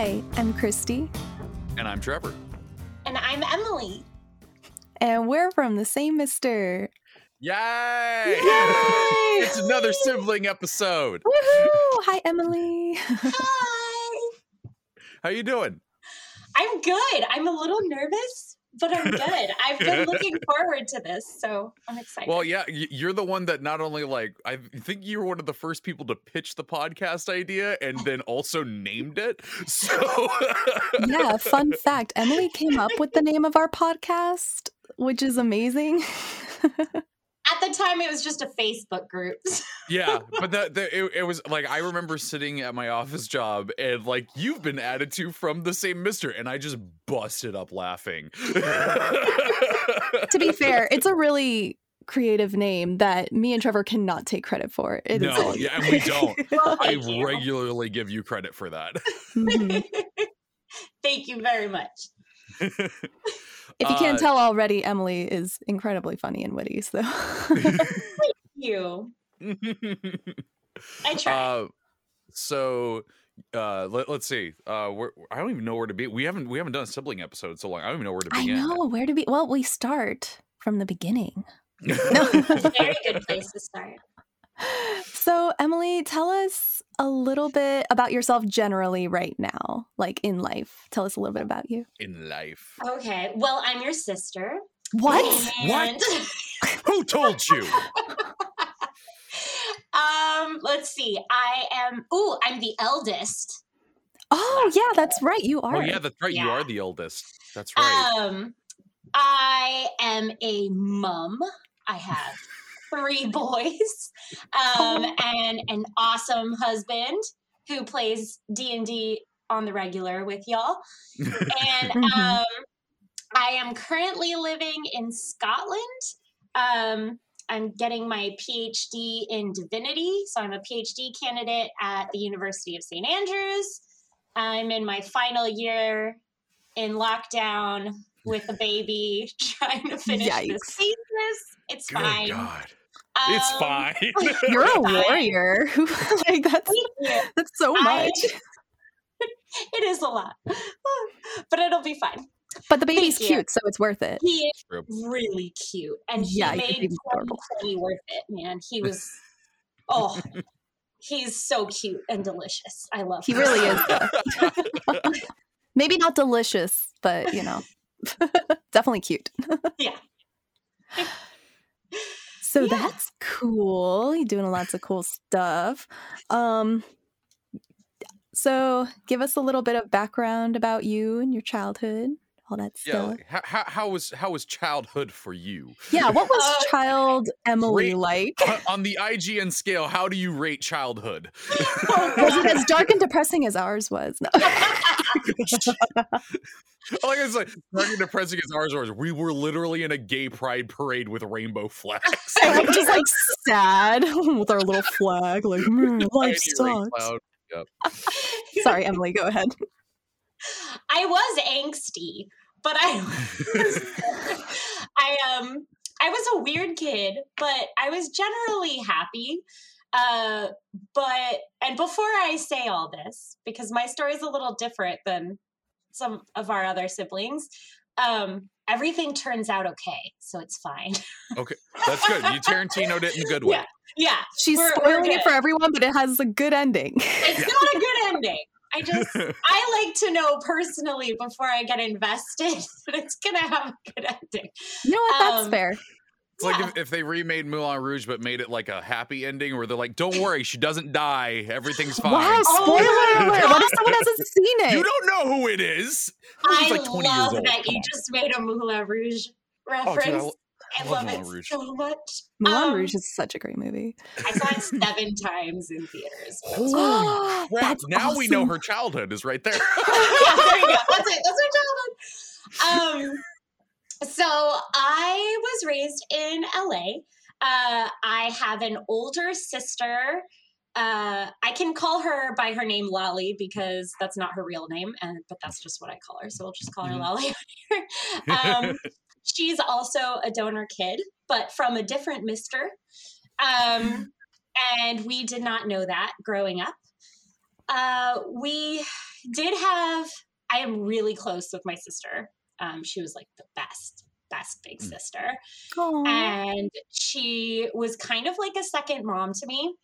Hi, I'm Christy, And I'm Trevor. And I'm Emily. and we're from the same Mister. Yay! Yay! it's another sibling episode. Woohoo! Hi, Emily. Hi. How you doing? I'm good. I'm a little nervous, but I'm good. I've been looking forward to this, so I'm excited. Well, yeah, you're the one that not only like I think you were one of the first people to pitch the podcast idea and then also named it. So yeah, fun fact Emily came up with the name of our podcast, which is amazing. At the time, it was just a Facebook group. yeah, but the, the it, it was like I remember sitting at my office job and like you've been added to from the same Mister, and I just busted up laughing. to be fair, it's a really creative name that me and Trevor cannot take credit for. It is no, all- yeah, and we don't. Well, I you. regularly give you credit for that. Mhm. Thank you very much. If you can't Uh, tell already, Emily is incredibly funny and witty. So thank You. I try. uh, so uh, let, us see. Uh, where, I don't even know where to be. We haven't we haven't done a sibling episode in so long. I don't even know where to I begin. know where to be. Well, we start from the beginning. very good place to start. So, Emily, tell us a little bit about yourself generally right now, like in life. Tell us a little bit about you. in life. Okay. Well, I'm your sister. What? What? Who told you? um, let's see. I am ooh, I'm the eldest. Oh, yeah, that's right. You are. Oh yeah, that's right. You are the eldest. That's right. Um, I am a mum. I have three boys, um, and an awesome husband who plays D and D on the regular with y'all. And Mhm. um, I am currently living in Scotland. Um, I'm getting my PhD in divinity, so I'm a PhD candidate at the University of St Andrews. I'm in my final year in lockdown with a baby, trying to finish this Yikes. thesis. It's Good fine. God, it's Um, fine. You're a warrior. like that's that's so I- much. It is a lot, but it'll be fine. But the baby's Thank you. cute, so it's worth it. He is really cute, and he Yeah, he's made even adorable. 2020 worth it. Man, he was. Oh, he's so cute and delicious. I love. He him. really is. Maybe not delicious, but you know, definitely cute. Yeah. So Yeah. that's cool. You're doing lots of cool stuff. Um, so give us a little bit of background about you and your childhood, all that yeah. stuff. like, how, how how was how was childhood for you? Yeah, what was Uh, child Emily great. like? On- On the IGN scale, how do you rate childhood? Was it as dark and depressing as ours was? No. like it's like dark and depressing as ours was. We were literally in a gay pride parade with rainbow flags. And I'm just like sad with our little flag, like "Mm, life sucks. cloud. Sorry, Emily, go ahead. I was angsty, but I was, I um I was a weird kid, but I was generally happy. Uh, but and before I say all this, because my story is a little different than some of our other siblings, um, everything turns out okay, so it's fine. Okay, that's good. You Tarantino'd it in a good way. Yeah. yeah, She's We're- we're spoiling it for everyone, but it has a good ending. it's not a good ending. I just I like to know personally before I get invested that it's gonna have a good ending. You know what? That's Um, fair. It's like if, if they remade Moulin Rouge but made it like a happy ending where they're like, "Don't worry, she doesn't die. Everything's fine." Wow, Oh spoiler my alert. What if someone hasn't seen it? You don't know who it is. Movie's I like 20 years love old. that Come you on. just made a Moulin Rouge Oh, dude, I reference. lo- I, love love, it Rouge. so much. Moulin Um, Rouge is such a great movie. I saw it seven times in theaters. Holy crap. that's now we know her childhood is right there. yeah, there you go. That's it. That's my childhood. Um, so I was raised in LA. Uh, I have an older sister. Uh, I can call her by her name Lolly because that's not her real name, and but that's just what I call her. So we'll just call her Mhm. Lolly. um, she's also a donor kid, but from a different Mister. Um, and we did not know that growing up. Uh, we did have. I am really close with my sister. Um, she was like the best, best big Mm. sister, Aw. and she was kind of like a second mom to me.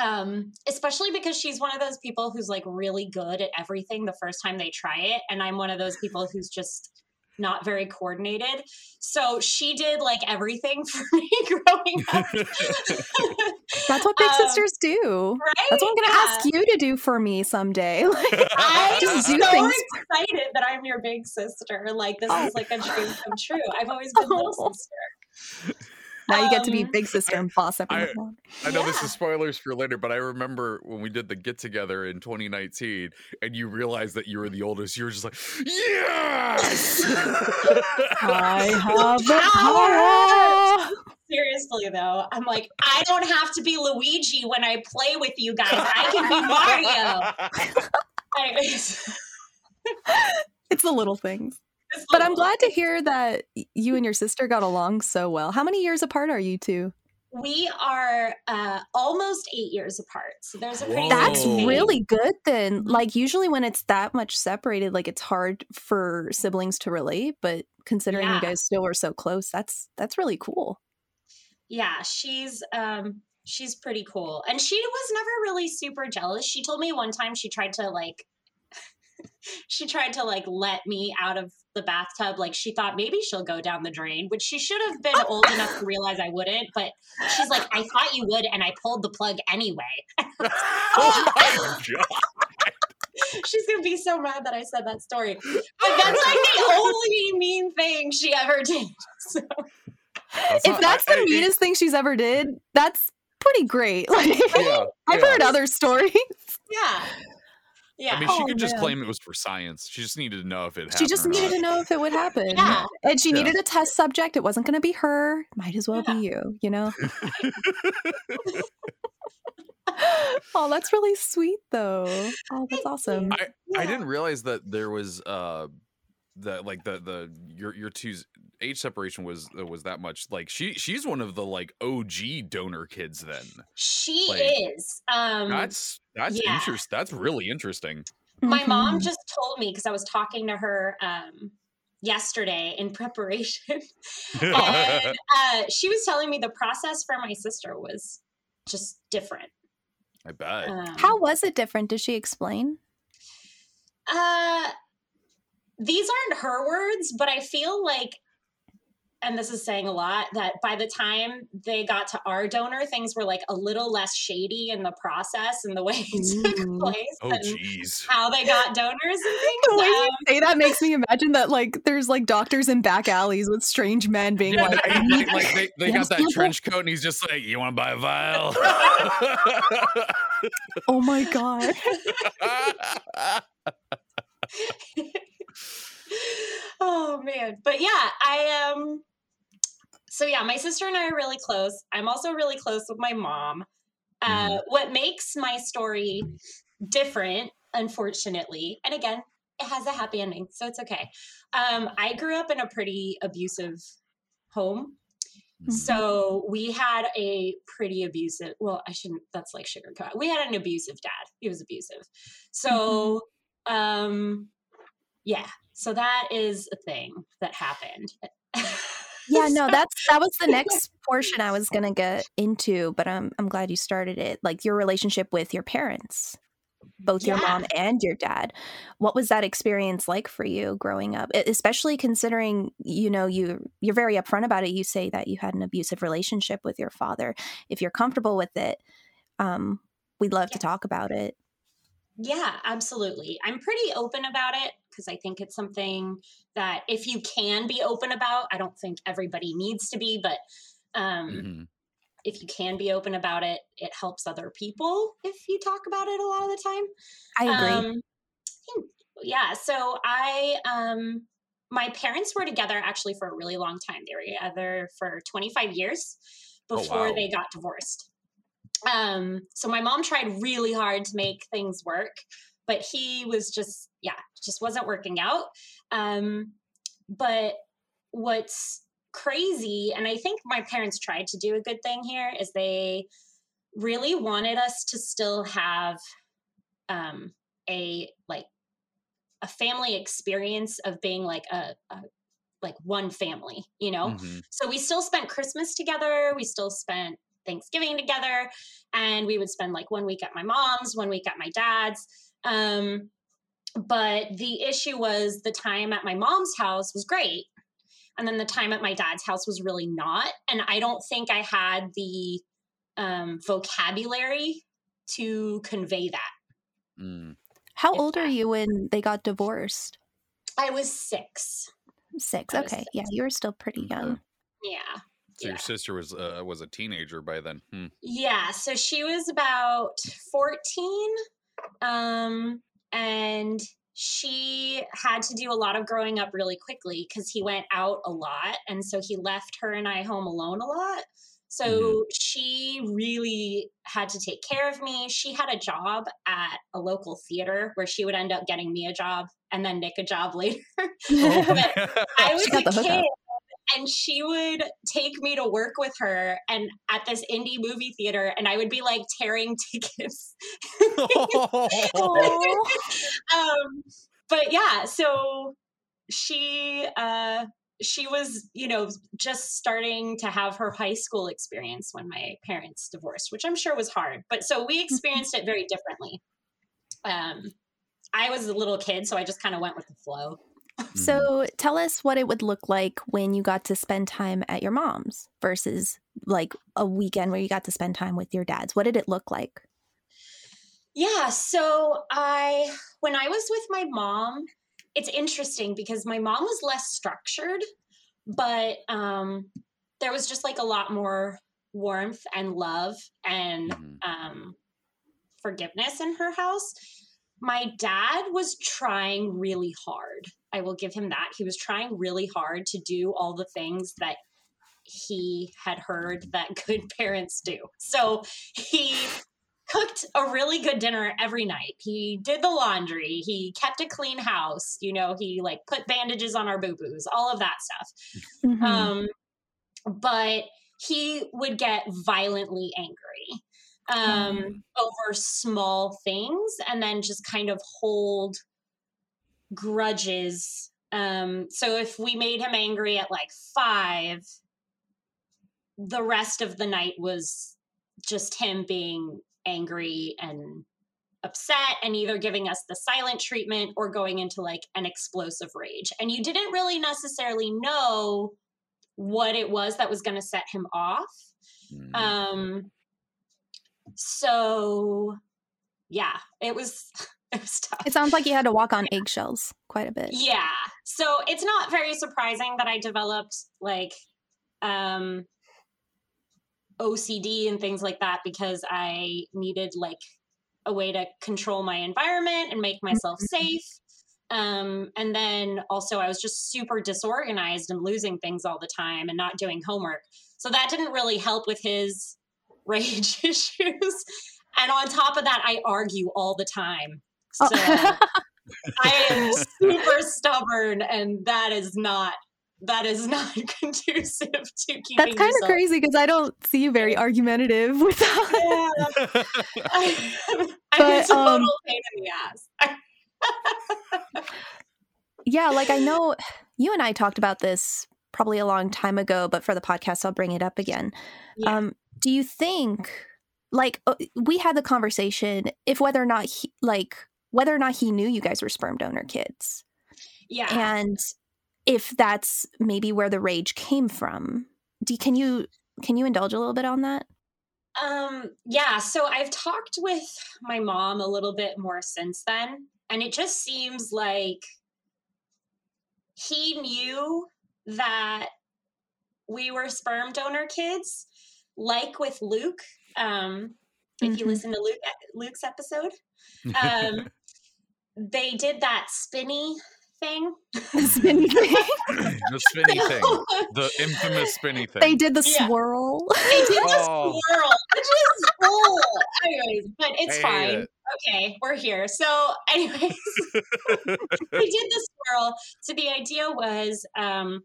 Um, especially because she's one of those people who's like really good at everything the first time they try it, and I'm one of those people who's just not very coordinated. So she did like everything for me growing up. That's what big Um, sisters do. right? That's what I'm going to Yeah. ask you to do for me someday. Like, I'm Just so things. excited that I'm your big sister. Like this Oh. is like a dream come true. I've always been little Oh. sister. Now you get to be Um, big sister and boss I- everyone. I know this is spoilers for later, but I remember when we did the get together in 2019 and you realized that you were the oldest, you were just like, Yes! I have the Power! power. Seriously though, I'm like, I don't have to be Luigi when I play with you guys. I can be Mario. Anyways, It's the little things. But I'm glad to hear that you and your sister got along so well. How many years apart are you two? We are uh, almost eight years apart, so there's a pretty. That's really good then. Mhm. Like usually when it's that much separated, like it's hard for siblings to relate, but considering Yeah. you guys still are so close, that's that's really cool. yeah she's um she's pretty cool and she was never really super jealous she told me one time she tried to like she tried to like let me out of the bathtub like she thought maybe she'll go down the drain which she should have been old enough to realize i wouldn't but she's like i thought you would and i pulled the plug anyway oh my god. she's gonna be so mad that i said that story but that's like the only mean thing she ever did so That's If not- that's I- the I- meanest thing she's ever did, that's pretty great. Like Yeah, I've yeah. heard other stories. yeah yeah I mean, she Oh, could just man. claim it was for science. She just needed to know if it happened. She just or needed not. to know if it would happen. Yeah. And she Yeah. needed a test subject. It wasn't going to be her. Might as well Yeah. be you, you know? oh, that's really sweet, though. Oh, that's awesome. I, I didn't realize that there was uh that like the the your your two's age separation was uh, was that much like she she's one of the like OG donor kids then She Like, is. Um, that's that's yeah. interest that's really interesting my mom Mhm. just told me because I was talking to her um, yesterday in preparation, and uh, she was telling me the process for my sister was just different. I bet Um, How was it different? Did she explain? Uh, these aren't her words, but I feel like, and this is saying a lot, that by the time they got to our donor, things were like a little less shady in the process and the way it took Ooh. place oh jeez how they got donors and things. The way you Um, say that makes me imagine that like there's like doctors in back alleys with strange men being Yeah, like, like, like, like they, they got that trench coat and he's just like you want to buy a vial "Oh my god." Oh man. But yeah i um so yeah my sister and i are really close. I'm also really close with my mom. Uh, Mhm. what makes my story different unfortunately and again it has a happy ending so it's okay. Um, i grew up in a pretty abusive home. Mhm. so we had a pretty abusive well i shouldn't that's like sugarcoat. We had an abusive dad. He was abusive. So um yeah so that is a thing that happened Yeah, no, that's that was the next portion I was gonna get into, but I'm I'm glad you started it. Like your relationship with your parents, both your mom and your dad. What was that experience like for you growing up? Especially considering you know you you're very upfront about it. You say that you had an abusive relationship with your father. If you're comfortable with it, um, we'd love to talk about it. Yeah, absolutely. I'm pretty open about it because I think it's something that if you can be open about, I don't think everybody needs to be, but um, Mhm. if you can be open about it, it helps other people if you talk about it a lot of the time. I agree. Um, yeah. So I, um, my parents were together actually for a really long time. They were together for 25 years Oh, before wow. they got divorced. Um, so my mom tried really hard to make things work, but he was just, yeah, just wasn't working out. Um, but what's crazy, and I think my parents tried to do a good thing here, is they really wanted us to still have um, a like a family experience of being like a, a like one family, you know? Mhm. So we still spent Christmas together. We still spent Thanksgiving together. And we would spend like one week at my mom's, one week at my dad's. Um, but the issue was the time at my mom's house was great. And then the time at my dad's house was really not. And I don't think I had the um, vocabulary to convey that. Mm. How If old are you when they got divorced? I was six. Six. I was Okay. Yeah, you were still pretty Okay. young. Yeah. So Yeah. your sister was uh, was a teenager by then. Hmm. Yeah, so she was about 14 um and she had to do a lot of growing up really quickly cuz he went out a lot and so he left her and I home alone a lot. So Mhm. she really had to take care of me. She had a job at a local theater where she would end up getting me a job and then Nick a job later. But I was a kid and she would take me to work with her and at this indie movie theater and I would be like tearing tickets. um but yeah, so she uh she was, you know, just starting to have her high school experience when my parents divorced, which I'm sure was hard. But so we experienced it very differently. Um I was a little kid, so I just kind of went with the flow. Mhm. So tell us what it would look like when you got to spend time at your mom's versus like a weekend where you got to spend time with your dad's. What did it look like? Yeah, so I when I was with my mom, it's interesting because my mom was less structured, but um there was just like a lot more warmth and love and Mhm. um forgiveness in her house. My dad was trying really hard. I will give him that. He was trying really hard to do all the things that he had heard that good parents do. So he cooked a really good dinner every night. He did the laundry. He kept a clean house. You know, he like put bandages on our boo boos, all of that stuff. Mhm. Um, but he would get violently angry um, over small things and then just kind of hold grudges. Um, so if we made him angry at like five, the rest of the night was just him being angry and upset and either giving us the silent treatment or going into like an explosive rage. And you didn't really necessarily know what it was that was going to set him off. Mhm. Um so yeah, it was it was tough. It sounds like you had to walk on eggshells quite a bit. Yeah. So it's not very surprising that I developed like um OCD and things like that because I needed like a way to control my environment and make myself Mhm. safe. Um, and then also I was just super disorganized and losing things all the time and not doing homework. So that didn't really help with his rage issues. And on top of that, I argue all the time. So Oh. I am super stubborn, and that is not that is not conducive to keeping. That's kind of crazy because I don't see you very argumentative with that. Yeah, I, I'm But, a total um, pain in the ass. yeah, like I know you and I talked about this probably a long time ago, but for the podcast, I'll bring it up again. Yeah. Um, do you think, like, uh, we had the conversation if whether or not he, like, whether or not he knew you guys were sperm donor kids, yeah, and if that's maybe where the rage came from. Do can you can you indulge a little bit on that? Um, yeah, so I've talked with my mom a little bit more since then, and it just seems like he knew that we were sperm donor kids, like with Luke. Um, if you Mhm. listen to Luke Luke's episode, um, they did that spinny thing. The spinny thing. the spinny thing, the infamous spinny thing. they did the Yeah. swirl. They did the Oh. swirl, which is cool. Anyways, but it's I hate fine. it. Okay, we're here. So, anyways, we did the swirl. So the idea was um,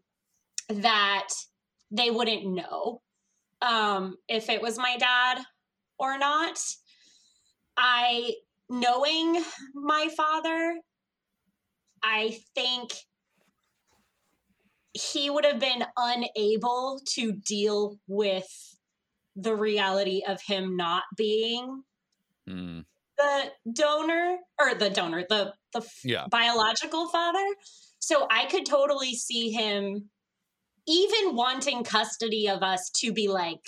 that they wouldn't know um, if it was my dad or not. I knowing my father, I think he would have been unable to deal with the reality of him not being Mm. the donor or the donor the the Yeah. biological father so i could totally see him even wanting custody of us to be like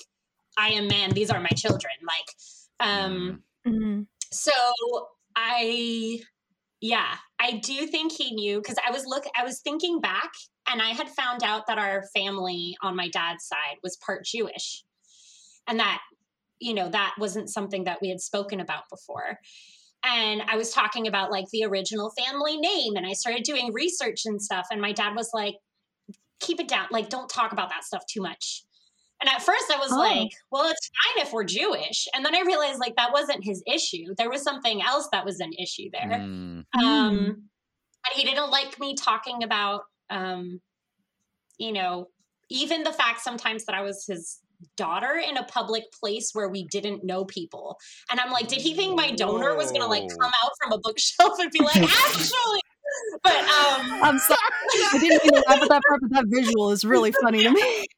i am man these are my children like um Mm. Mhm. so i yeah i do think he knew because i was look i was thinking back and i had found out that our family on my dad's side was part jewish and that you know that wasn't something that we had spoken about before and i was talking about like the original family name and i started doing research and stuff and my dad was like keep it down like don't talk about that stuff too much and at first i was Oh. like well it's fine if we're jewish and then i realized like that wasn't his issue there was something else that was an issue there Mm. um Mm. and he didn't like me talking about um you know even the fact sometimes that i was his daughter in a public place where we didn't know people and i'm like did he think my donor was gonna like come out from a bookshelf and be like actually but um I'm sorry. I didn't mean to laugh at that part, but that visual is really funny to me.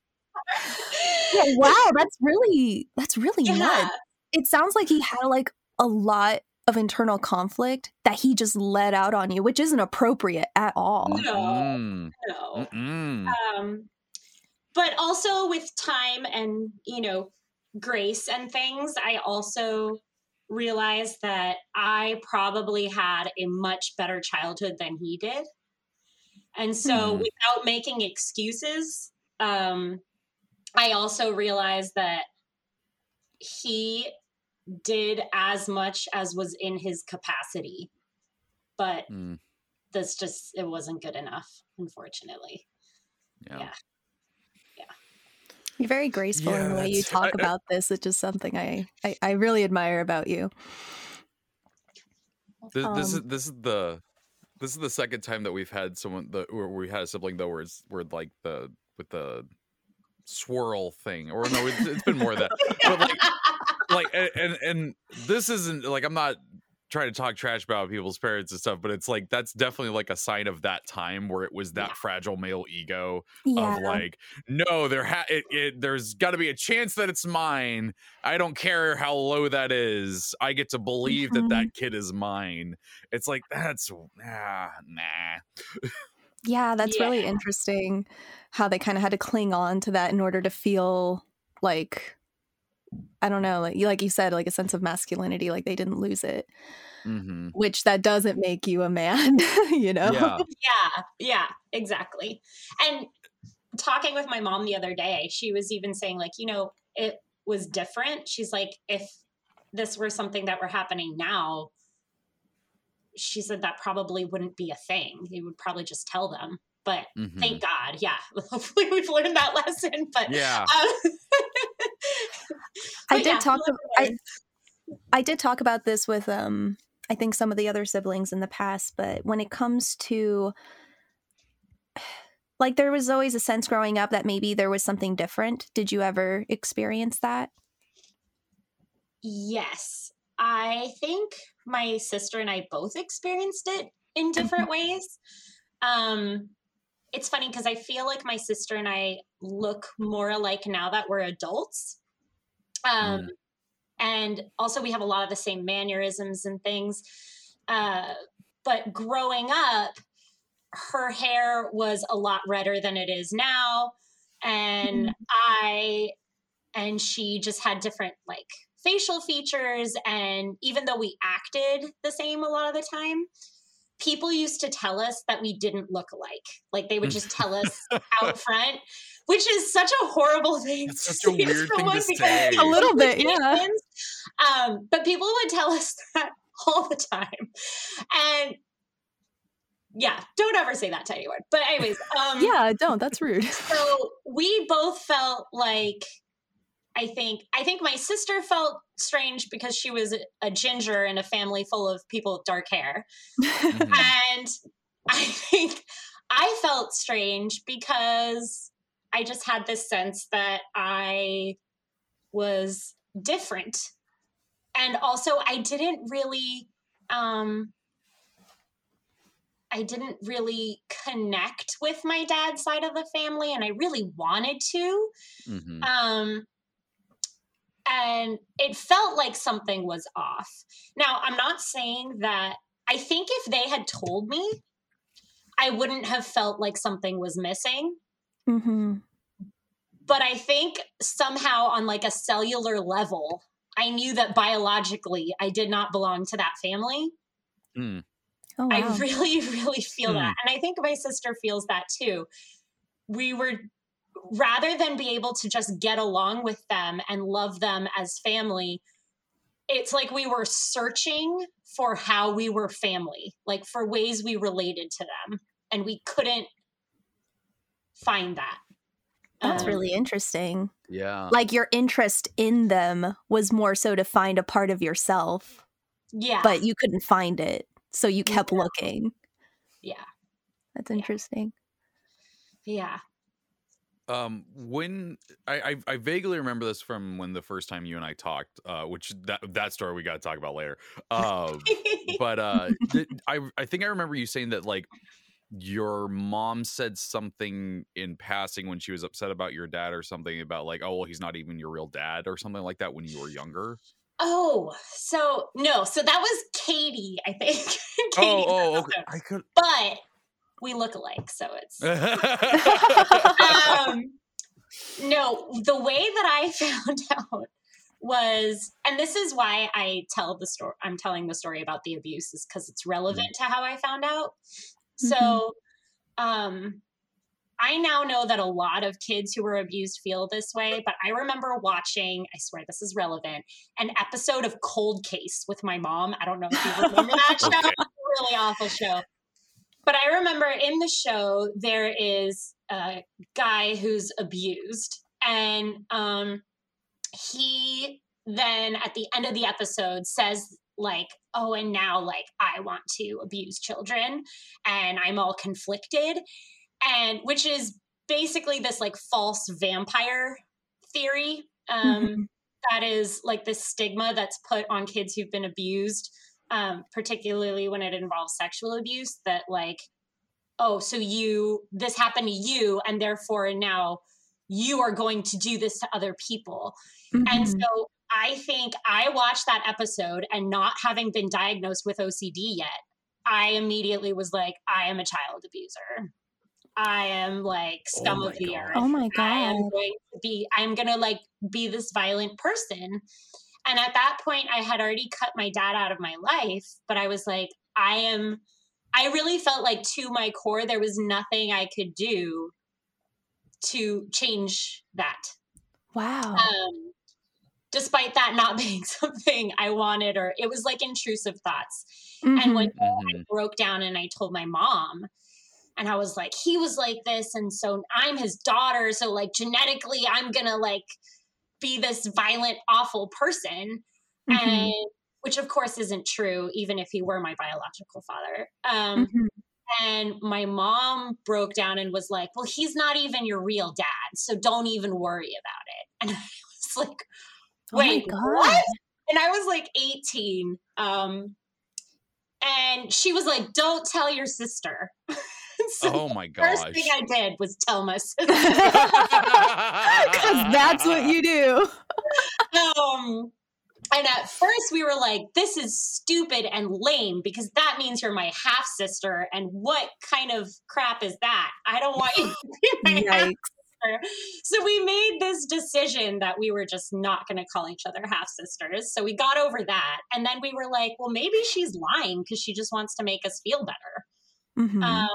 Yeah, wow, that's really that's really yeah nuts. It sounds like he had like a lot of internal conflict that he just let out on you, which isn't appropriate at all. No. Mm. no Mm-mm. um but also with time and you know grace and things i also realized that i probably had a much better childhood than he did and so Hmm. without making excuses um i also realized that he did as much as was in his capacity but Mm. this just it wasn't good enough unfortunately Yeah. yeah. You're very graceful in the way you I- talk I- about this, which is something I, I, I really admire about you. This, this is Um, this is the this is the second time that we've had someone that where we had a sibling though where it's where like the with the swirl thing or no it's, it's been more of that but like like and and this isn't like I'm not trying to talk trash about people's parents and stuff but it's like that's definitely like a sign of that time where it was that Yeah. fragile male ego Yeah. of like no there ha- it, it there's got to be a chance that it's mine. I don't care how low that is. I get to believe that that kid is mine. It's like that's ah, nah. Yeah, that's really interesting how they kind of had to cling on to that in order to feel like I don't know, like you like you said, like a sense of masculinity, like they didn't lose it, hmm which that doesn't make you a man, you know? yeah. Yeah yeah exactly. And talking with my mom the other day she was even saying like you know it was different. She's like if this were something that were happening now she said that probably wouldn't be a thing. He would probably just tell them. But mhm. thank god yeah hopefully we've learned that lesson but yeah. um, I did yeah, talk I. I did talk about this with um I think some of the other siblings in the past, but when it comes to like there was always a sense growing up that maybe there was something different. Did you ever experience that? Yes. I think my sister and I both experienced it in different ways. Um it's funny because I feel like my sister and I look more alike now that we're adults. Um and also we have a lot of the same mannerisms and things. Uh but growing up her hair was a lot redder than it is now and Mhm. I and she just had different like facial features and even though we acted the same a lot of the time people used to tell us that we didn't look alike like they would just tell us out front which is such a horrible thing That's to such a weird thing to say. A little bit, yeah. um but people would tell us that all the time and yeah don't ever say that to anyone but anyways um Yeah, don't. That's rude. so we both felt like i think i think my sister felt strange because she was a- a ginger in a family full of people with dark hair and i think i felt strange because i just had this sense that i was different and also i didn't really um I didn't really connect with my dad's side of the family and I really wanted to. Mhm. Um and it felt like something was off. Now, I'm not saying that I think if they had told me, I wouldn't have felt like something was missing. Mm-hmm. But I think somehow on like a cellular level, I knew that biologically I did not belong to that family. Mm. Oh, wow. I really, really feel Hmm. that. And I think my sister feels that too. We were, rather than be able to just get along with them and love them as family, it's like we were searching for how we were family, like for ways we related to them. And we couldn't find that. That's Um, really interesting. Yeah. Like your interest in them was more so to find a part of yourself, Yeah. but you couldn't find it. So you kept Yeah. looking. yeah. That's interesting. Yeah. um when I, I i vaguely remember this from when the first time you and i talked uh which that that story we got to talk about later um but uh th- i i think i remember you saying that like your mom said something in passing when she was upset about your dad or something about like oh well he's not even your real dad or something like that when you were younger oh, so no. So that was Katie, I think. oh oh okay i could But we look alike, so it's um, no, the way that I found out was, and this is why I tell the story, I'm telling the story about the abuse, is because it's relevant to how I found out. So, um, I now know that a lot of kids who were abused feel this way, but I remember watching, I swear this is relevant, an episode of Cold Case with my mom. I don't know if you remember that show. Okay. It's a really awful show. But I remember in the show, there is a guy who's abused, and um, he then at the end of the episode says, like, oh, and now, like, I want to abuse children, and I'm all conflicted and which is basically this like false vampire theory um, Mhm. that is like this stigma that's put on kids who've been abused um, particularly when it involves sexual abuse that like oh so you this happened to you and therefore now you are going to do this to other people and Mhm. so I think I watched that episode and not having been diagnosed with OCD yet, I immediately was like, I am a child abuser. I am like scum Oh of the God. earth. oh my God. I god. am going to be, I'm going to like be this violent person. And at that point, I had already cut my dad out of my life, but I was like, I am, I really felt like to my core, there was nothing I could do to change that Wow. um, despite that not being something I wanted, or it was like intrusive thoughts. And Mhm. one day Mhm. I broke down and I told my mom, and I was like, he was like this, and so I'm his daughter, so like genetically, I'm gonna like be this violent, awful person, Mhm. and which of course isn't true, even if he were my biological father. Um, Mhm. and my mom broke down and was like, Well, he's not even your real dad, so don't even worry about it. And I was like, Wait, God. what? And I was like 18. Um, and she was like, Don't tell your sister. so oh my the first thing I did was tell my sister. Because that's what you do. um, and at first we were like, this is stupid and lame because that means you're my half sister. And what kind of crap is that? I don't want you to be my half Yikes. Sister. So we made this decision that we were just not going to call each other half sisters. So we got over that. And then we were like, well, maybe she's lying because she just wants to make us feel better. Mhm. Um,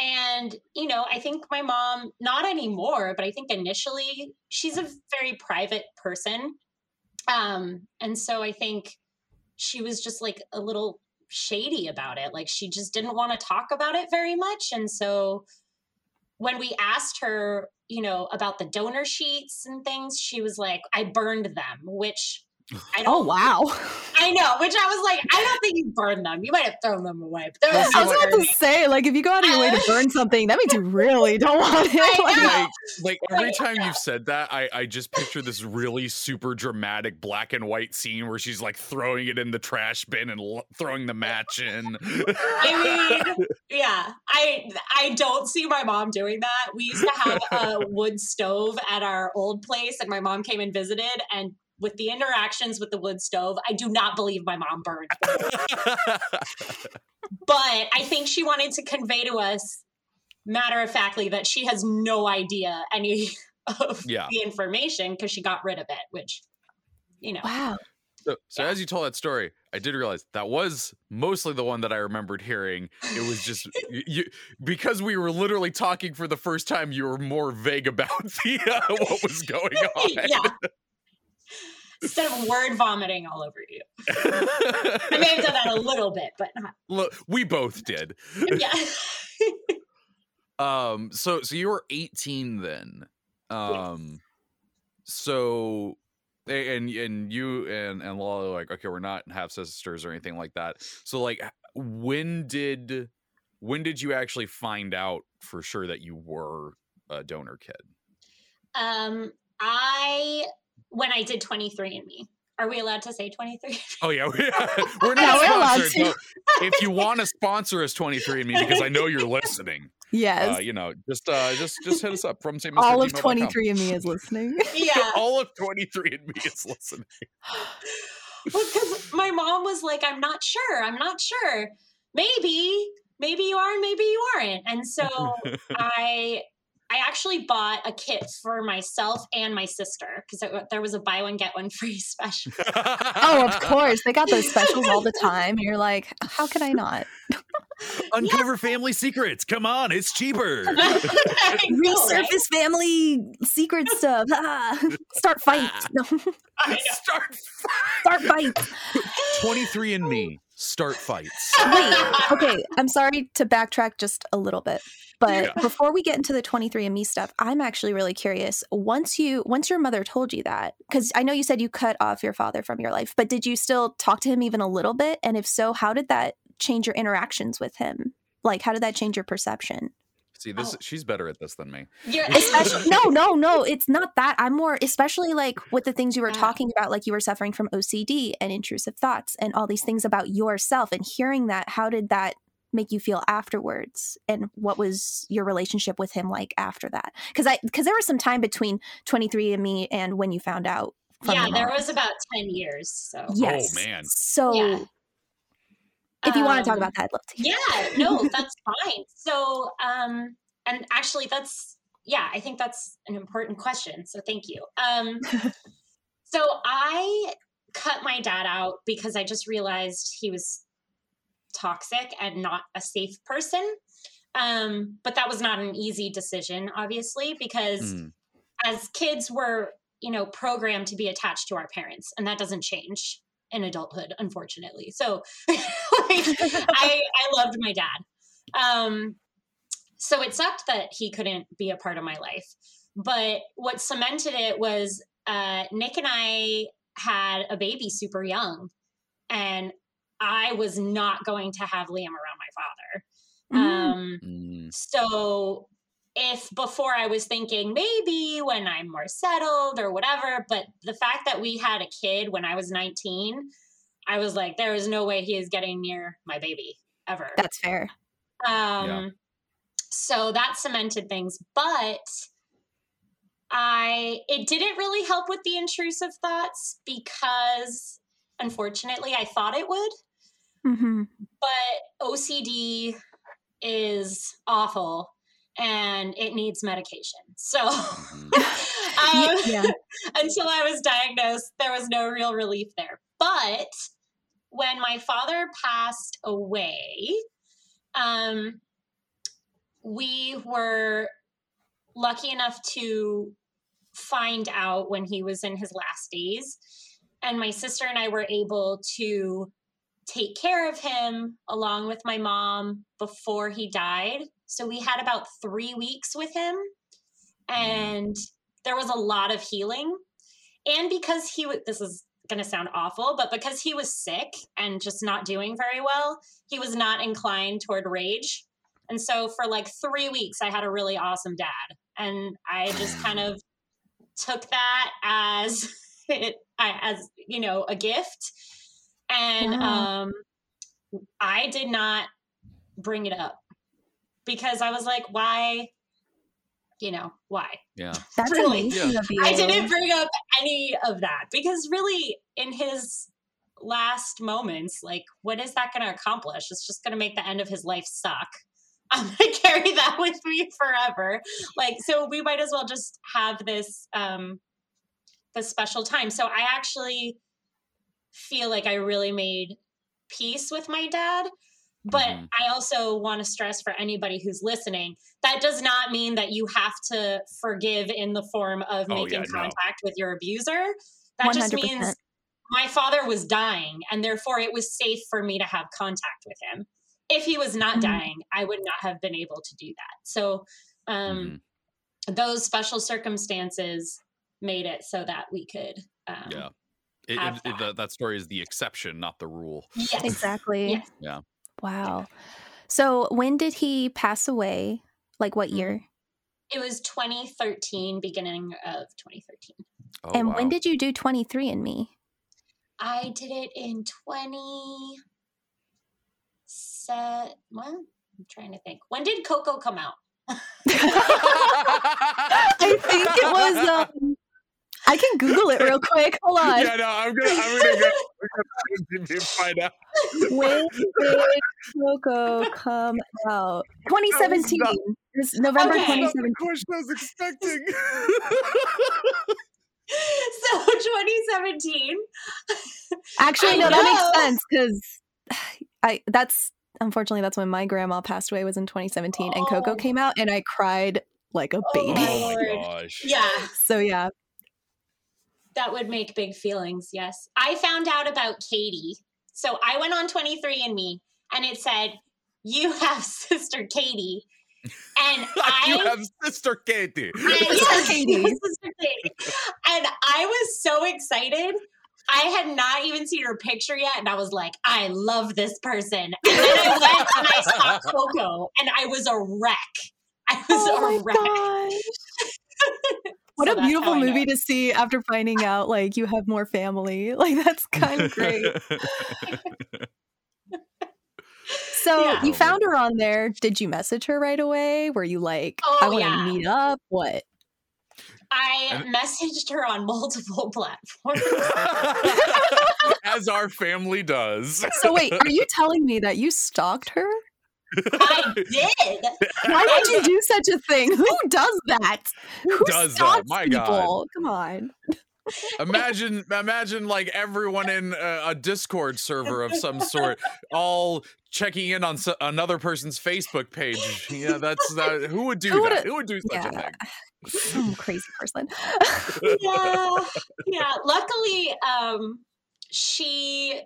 and, you know, I think my mom, not anymore, but I think initially she's a very private person. Um, and so I think she was just like a little shady about it. Like she just didn't want to talk about it very much. And so when we asked her, you know, about the donor sheets and things, she was like, I burned them, which Oh don't. wow! I know, which I was like, I don't think you burned them. You might have thrown them away. But they're I was like- about to say, like, if you go out of your way to burn something, that means you really don't want it. Like, like like every Like, time yeah. you've said that i i just picture this really super dramatic black and white scene where she's like throwing it in the trash bin and l- throwing the match in I mean, yeah, I I don't see my mom doing that. We used to have a wood stove at our old place, and my mom came and visited. And with the interactions with the wood stove, I do not believe my mom burned. But I think she wanted to convey to us, matter of factly, that she has no idea any of Yeah. the information because she got rid of it. Which, you know, wow. so, so Yeah. as you told that story i did realize that was mostly the one that i remembered hearing it was just you, you because we were literally talking for the first time you were more vague about the uh, what was going on yeah. Instead of word vomiting all over you, I may have done that a little bit, but not. Look, we both did Yeah. Um. So so you were 18 then. Um. So and and you and and Lala are like okay we're not half sisters or anything like that. So like when did when did you actually find out for sure that you were a donor kid? Um, I when I did 23andMe. Are we allowed to say 23? Oh yeah, we, we're Yeah, not we're allowed sponsored. to. if you want to sponsor us 23andMe because I know you're listening, Yes. uh, you know, just uh, just just hit us up from St. All of 23andMe is listening. yeah. All of 23andMe is listening. Because my mom was like, I'm not sure. I'm not sure. Maybe, maybe you are, and maybe you aren't. And so I I actually bought a kit for myself and my sister because there was a buy one get one free special. oh, of course. They got those specials all the time. You're like, how could I not? Uncover family secrets. Come on, it's cheaper. I know, right? Resurface family secret stuff. Ah. Start fights. No. I know. Start Start fights. 23andMe. Start fights. Wait, okay. I'm sorry to backtrack just a little bit. But Yeah. before we get into the 23andMe stuff, I'm actually really curious. Once you once your mother told you that, because I know you said you cut off your father from your life, but did you still talk to him even a little bit? And if so, how did that change your interactions with him? Like how did that change your perception? See, this Oh. she's better at this than me. You're, Especially no, no, no, it's not that. I'm more especially like with the things you were talking about, like you were suffering from OCD and intrusive thoughts and all these things about yourself and hearing that, how did that make you feel afterwards? And what was your relationship with him like after that? Because I because there was some time between 23andMe and when you found out. Yeah, there was about 10 years. So, Yes. Oh, man. So Yeah. If you want to talk Um, about that, I'd love to. yeah no that's fine so um and actually that's yeah i think that's an important question so thank you um so i cut my dad out because i just realized he was toxic and not a safe person um but that was not an easy decision obviously because Mm. as kids we're you know programmed to be attached to our parents and that doesn't change in adulthood unfortunately so i i loved my dad um so it sucked that he couldn't be a part of my life but what cemented it was uh nick and i had a baby super young and i was not going to have liam around my father Mm. um Mm. so if before I was thinking maybe when I'm more settled or whatever, but the fact that we had a kid when I was 19, I was like, there is no way he is getting near my baby ever. That's fair. Um, so that cemented things, but I it didn't really help with the intrusive thoughts because unfortunately I thought it would hmm but OCD is awful and it needs medication. So um, yeah. until I was diagnosed, there was no real relief there. But when my father passed away, um, we were lucky enough to find out when he was in his last days. And my sister and I were able to take care of him along with my mom before he died. So we had about three weeks with him, and there was a lot of healing. And because he was, this is going to sound awful, but because he was sick and just not doing very well, he was not inclined toward rage. And so for like three weeks, I had a really awesome dad. And I just kind of took that as it, as, you know, a gift. And Wow. um, I did not bring it up because I was like, why? You know, why? Yeah. That's Really? amazing of you. I didn't bring up any of that because really, in his last moments, like, what is that going to accomplish? It's just going to make the end of his life suck. I'm going to carry that with me forever. Like, so we might as well just have this, um, this special time. So I actually feel like I really made peace with my dad. But Mhm. I also want to stress for anybody who's listening that does not mean that you have to forgive in the form of Oh, making yeah, no. contact with your abuser. That just 100%. means my father was dying, and therefore it was safe for me to have contact with him. If he was not Mhm. dying, I would not have been able to do that. So, um, Mhm. those special circumstances made it so that we could. Um, Yeah. It, have it, it- that, that story is the exception, not the rule. Yes. Exactly. Yes. Yeah. Wow. So when did he pass away? Like what year? It was 2013, beginning of 2013. Oh, and wow. when did you do 23andMe? I did it in 20. Set, well, I'm trying to think. When did Coco come out? I think it was um I can Google it real quick. Hold on. yeah, no, I'm gonna, I'm gonna go I'm find out. When did Coco come out? 2017. not- It November Okay. 2017. question I was expecting. so 2017. Actually, I no, that makes sense because I that's unfortunately that's when my grandma passed away was in 2017 and Coco Oh. came out and I cried like a Oh baby. oh my gosh. Yeah, So yeah. That would make big feelings. Yes. I found out about Katie. So I went on 23andMe and it said, You have sister Katie. And you I have sister Katie. I- Sister yes, Katie. Sister Katie. And I was so excited. I had not even seen her picture yet, and I was like, I love this person. And then I went and I saw Coco, and I was a wreck. I was Oh a my wreck. Gosh. What So a beautiful how I know. movie to see after finding out like you have more family. Like that's kind of great. So Yeah. you found her on there. Did you message her right away? Were you like, Oh, I want to yeah. meet up? What? I messaged her on multiple platforms. As our family does. So wait, are you telling me that you stalked her? I did. Why would you do such a thing? Who does that? Who does that? stalks My God. people? Come on. imagine imagine like everyone in a, a discord server of some sort all checking in on so, another person's facebook page yeah that's that who would do Who that who would do such a Yeah. thing Some crazy person. yeah yeah luckily um she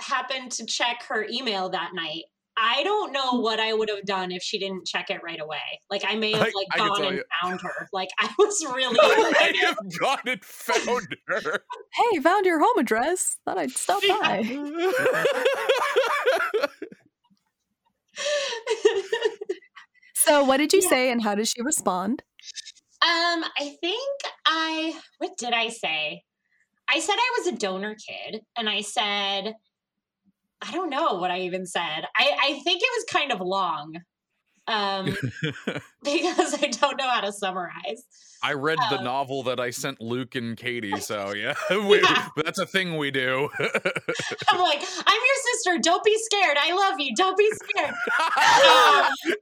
happened to check her email that night i don't know what i would have done if she didn't check it right away like i may have like I can gone tell and you. found her like i was really I excited. have gone and found her hey, found your home address. Thought I'd stop by. So what did you Yeah. say and how did she respond? um i think i what did i say i said i was a donor kid and i said i don't know what i even said i i think it was kind of long um because i don't know how to summarize i read the Um, novel that i sent luke and katie so yeah, we, Yeah. that's a thing we do i'm like i'm your sister don't be scared i love you don't be scared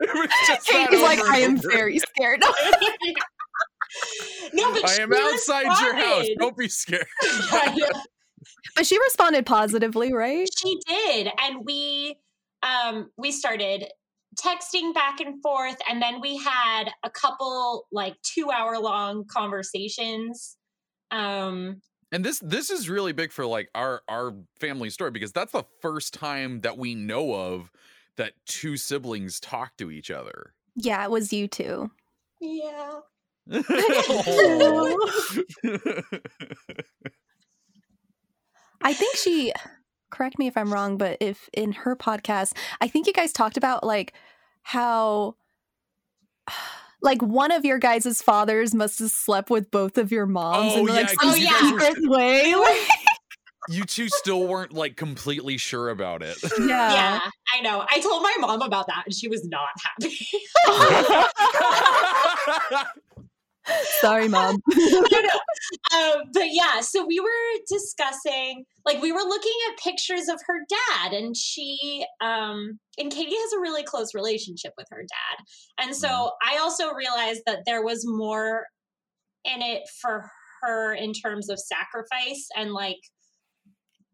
It was just that Katie's like, I am very scared. no but I am outside your house. Don't be scared. I know. But she responded positively, right? she did and we um we started texting back and forth and then we had a couple like two hour long conversations um And this this is really big for like our our family story because that's the first time that we know of that two siblings talk to each other. Yeah, it was you two. yeah I think she correct me if I'm wrong, but if in her podcast, I think you guys talked about like how like one of your guys' fathers must have slept with both of your moms Oh, in like yeah, some 'cause you guys were- way. Like, You two still weren't like completely sure about it. yeah. Yeah, I know. I told my mom about that and she was not happy. Sorry, mom. um, but yeah, so we were discussing, like, we were looking at pictures of her dad, and she, um, and Katie has a really close relationship with her dad. And so Mhm. I also realized that there was more in it for her in terms of sacrifice and like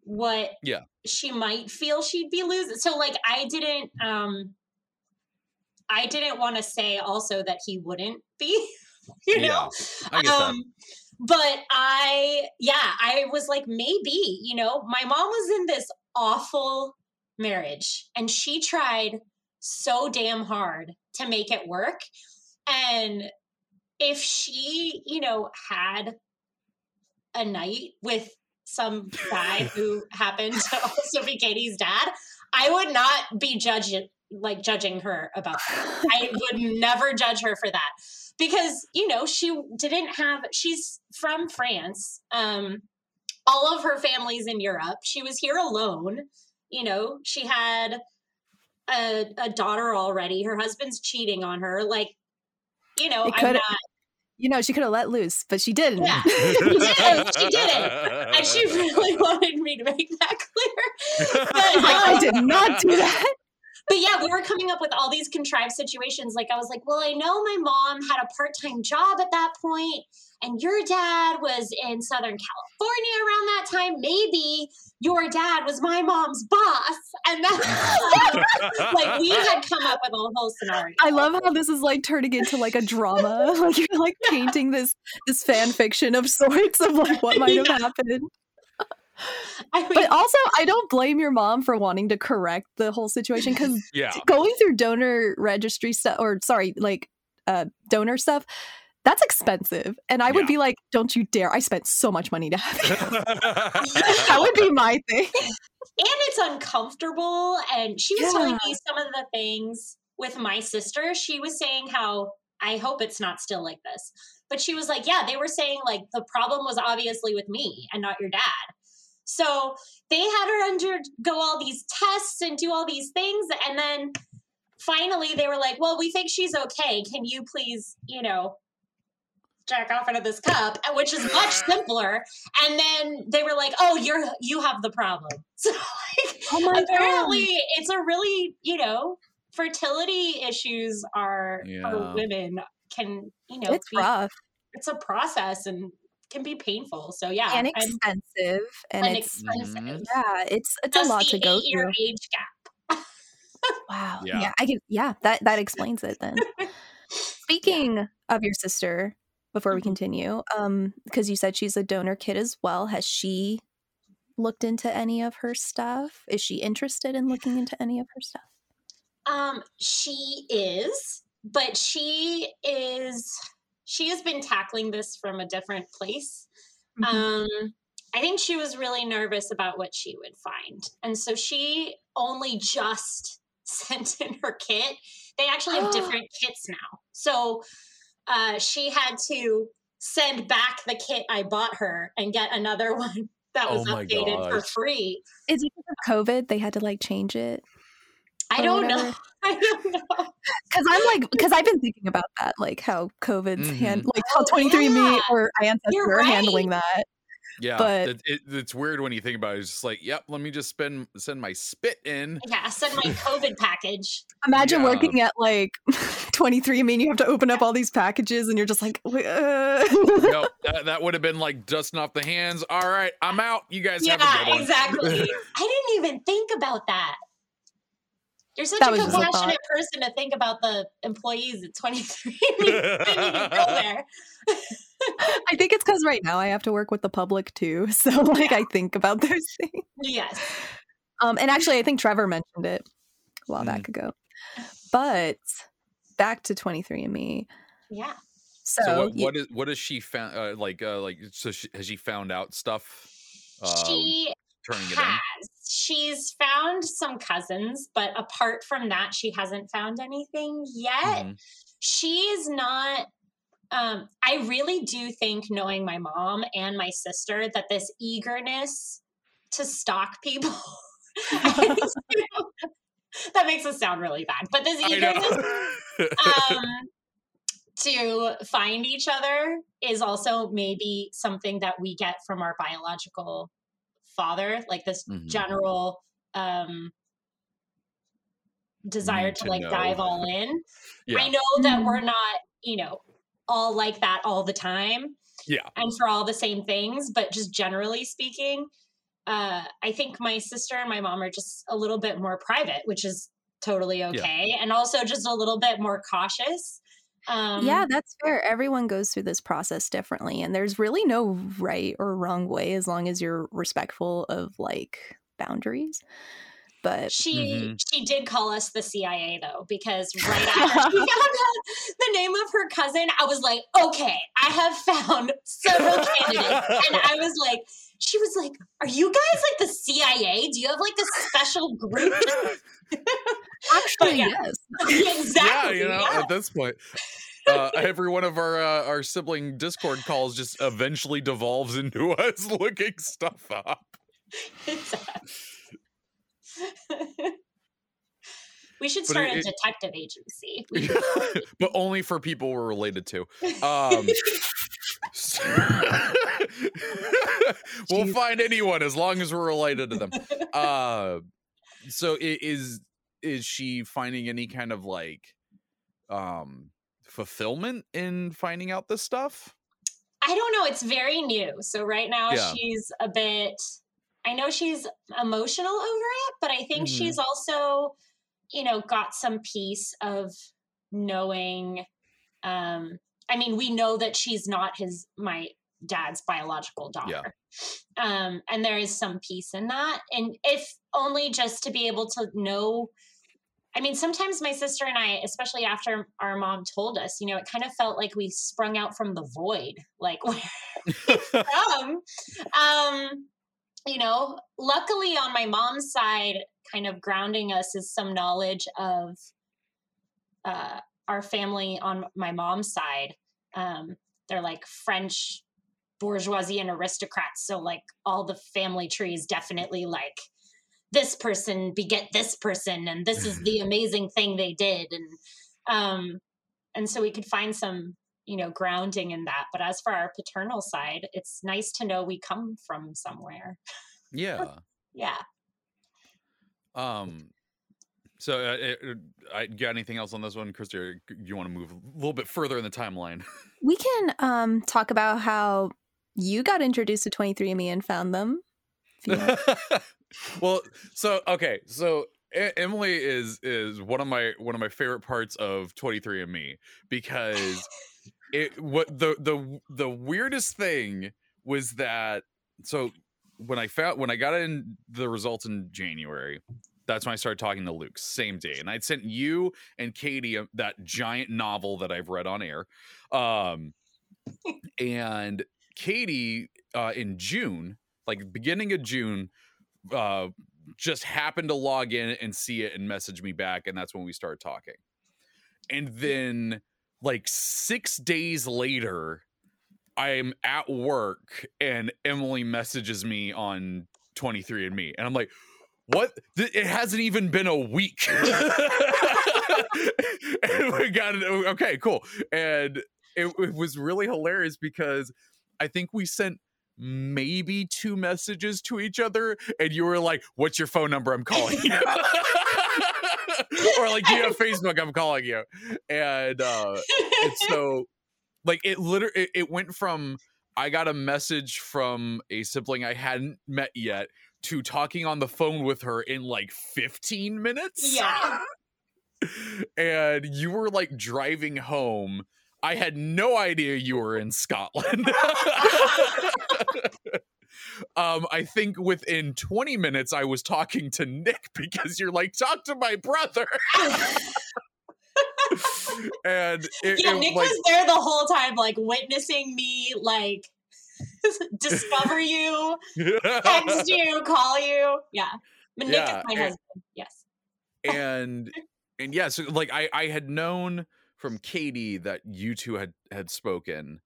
what Yeah. she might feel she'd be losing. So, like, I didn't, um, I didn't want to say also that he wouldn't be, you know? yeah, I get that. Um, but I, yeah, I was like, maybe, you know, my mom was in this awful marriage and she tried so damn hard to make it work. And if she, you know, had a night with some guy who happened to also be Katie's dad, I would not be judging like judging her about that. I would never judge her for that because you know she didn't have she's from france um all of her family's in europe she was here alone you know she had a, a daughter already her husband's cheating on her like you know i'm not You know, she could have let loose, but she didn't. Yeah. She did. She did it. and she really wanted me to make that clear but, Like, I um, did not do that. But yeah, we were coming up with all these contrived situations. Like I was like, well, I know my mom had a part-time job at that point, and your dad was in Southern California around that time. Maybe your dad was my mom's boss, and that like we had come up with a whole scenario. I love how this is like turning into like a drama. Like you're like painting this this fan fiction of sorts of like what might have Yeah. happened. I mean, But also, I don't blame your mom for wanting to correct the whole situation because yeah. going through donor registry stuff, or sorry, like uh, donor stuff, that's expensive. And I would Yeah. be like, don't you dare! I spent so much money to have you. that would be my thing. and it's uncomfortable. And she was telling me some of the things with my sister. She was saying how I hope it's not still like this. But she was like, yeah, they were saying like the problem was obviously with me and not your dad. So they had her undergo all these tests and do all these things. And then finally they were like, well, we think she's okay. Can you please, you know, jack off into this cup, which is much simpler. And then they were like, "Oh, you're you have the problem." So like, Oh my apparently, it's a really you know fertility issues are Yeah. for women can you know It's be- rough it's a process and can be painful. So yeah, and I'm- expensive, and, and it's expensive. Mhm. yeah, it's it's Plus a lot the to go through. age gap. Wow. Yeah. Yeah. I can yeah, that that explains it then. Speaking of your sister, before we Mhm. continue, um, because you said she's a donor kid as well, has she looked into any of her stuff? Is she interested in looking into any of her stuff? Um, she is, but she is she has been tackling this from a different place. Mhm. Um, I think she was really nervous about what she would find. And so she only just sent in her kit. They actually have different kits now. So uh, she had to send back the kit I bought her and get another one that was Oh my updated for free. Is it because of COVID? They had to like change it. I don't know. I don't know. Because I'm like, because I've been thinking about that, like how COVID's hand, like how Oh, 23andMe yeah. or Ancestry You're are right. handling that. Yeah, But- it, it, it's weird when you think about it. It's just like, yep, let me just spend send my spit in. Yeah, send my COVID package. Imagine Yeah. working at like 23andMe and you have to open up all these packages and you're just like, uh." no, that, that would have been like dusting off the hands. All right, I'm out. You guys have a good Yeah, one. exactly. I didn't even think about that. You're such That a was just a compassionate person to think about the employees at 23. I didn't even go there. I think it's because right now I have to work with the public too. So like I think about those things. Yes. Um, and actually, I think Trevor mentioned it a while back ago. But back to 23andMe. Yeah. So, So, what, you- what is what has she found? Uh, like uh, like so she, has she found out stuff? Uh, she turning it in. has. She's found some cousins, but apart from that, she hasn't found anything yet. Mhm. She's not. Um, I really do think, knowing my mom and my sister, that this eagerness to stalk people. that makes us sound really bad, but this eagerness um, to find each other is also maybe something that we get from our biological father, like this Mhm. general um, desire to, to like know. dive all in. Yeah. I know that we're not, you know, all like that all the time yeah. and for all the same things, but just generally speaking, uh, I think my sister and my mom are just a little bit more private, which is totally okay, and also just a little bit more cautious. Um, yeah, that's fair. Everyone goes through this process differently, and there's really no right or wrong way as long as you're respectful of like boundaries. But She Mhm. she did call us the CIA though because right after she found out the name of her cousin, I was like, okay, I have found several candidates, and I was like, she was like, are you guys like the CIA? Do you have like a special group? actually, yeah. yes. Yeah, exactly. you know, yeah. at this point. Uh, every one of our uh, our sibling Discord calls just eventually devolves into us looking stuff up. we should start it- a it- detective agency. We but only for people we're related to. Um, so- we'll Jeez. find anyone as long as we're related to them. Uh, so is is she finding any kind of like um fulfillment in finding out this stuff? I don't know. It's very new. So right now Yeah. she's a bit. I know she's emotional over it, but I think Mhm. she's also, you know, got some piece of knowing. Um, I mean, we know that she's not his my dad's biological daughter. Um, and there is some peace in that. And if only just to be able to know I mean, sometimes my sister and I, especially after our mom told us, you know, it kind of felt like we sprung out from the void. Like, where from? Um, you know, luckily on my mom's side, kind of grounding us is some knowledge of uh, our family on my mom's side. Um, they're like French bourgeoisie and aristocrats. So, like, all the family tree is definitely like this person beget this person and this is the amazing thing they did and um and so we could find some you know grounding in that but as for our paternal side it's nice to know we come from somewhere yeah. yeah Um. So, uh, uh, I got anything else on this one, or You want to move a little bit further in the timeline? We can um talk about how you got introduced to 23andMe and found them. If you want. well, so okay, so Emily is is one of my one of my favorite parts of 23andMe because it what the the the weirdest thing was that so when I found when I got in the results in January, that's when I started talking to Luke, same day, and I'd sent you and Katie a- that giant novel that I've read on air, um, and Katie uh, in June, like beginning of June, uh, just happened to log in and see it and message me back, and that's when we started talking. And then, like six days later, I'm at work and Emily messages me on 23andMe, and I'm like, "What? It hasn't even been a week." and we got it. Okay, cool. And it, it was really hilarious because I think we sent maybe two messages to each other, and you were like, "What's your phone number? I'm calling you." or like, "Do you have Facebook? I'm calling you." And uh, and so like it literally it, it went from I got a message from a sibling I hadn't met yet to talking on the phone with her in like 15 minutes. yeah and you were like driving home. I had no idea you were in Scotland. um, I think within 20 minutes I was talking to Nick because you're like, talk to my brother. and it, yeah it, nick like, was there the whole time like witnessing me like discover you, text you, call you. Yeah. But Nick Yeah, is my and- husband. Yes. and and yeah, so like I I had known from Katie that you two had had spoken.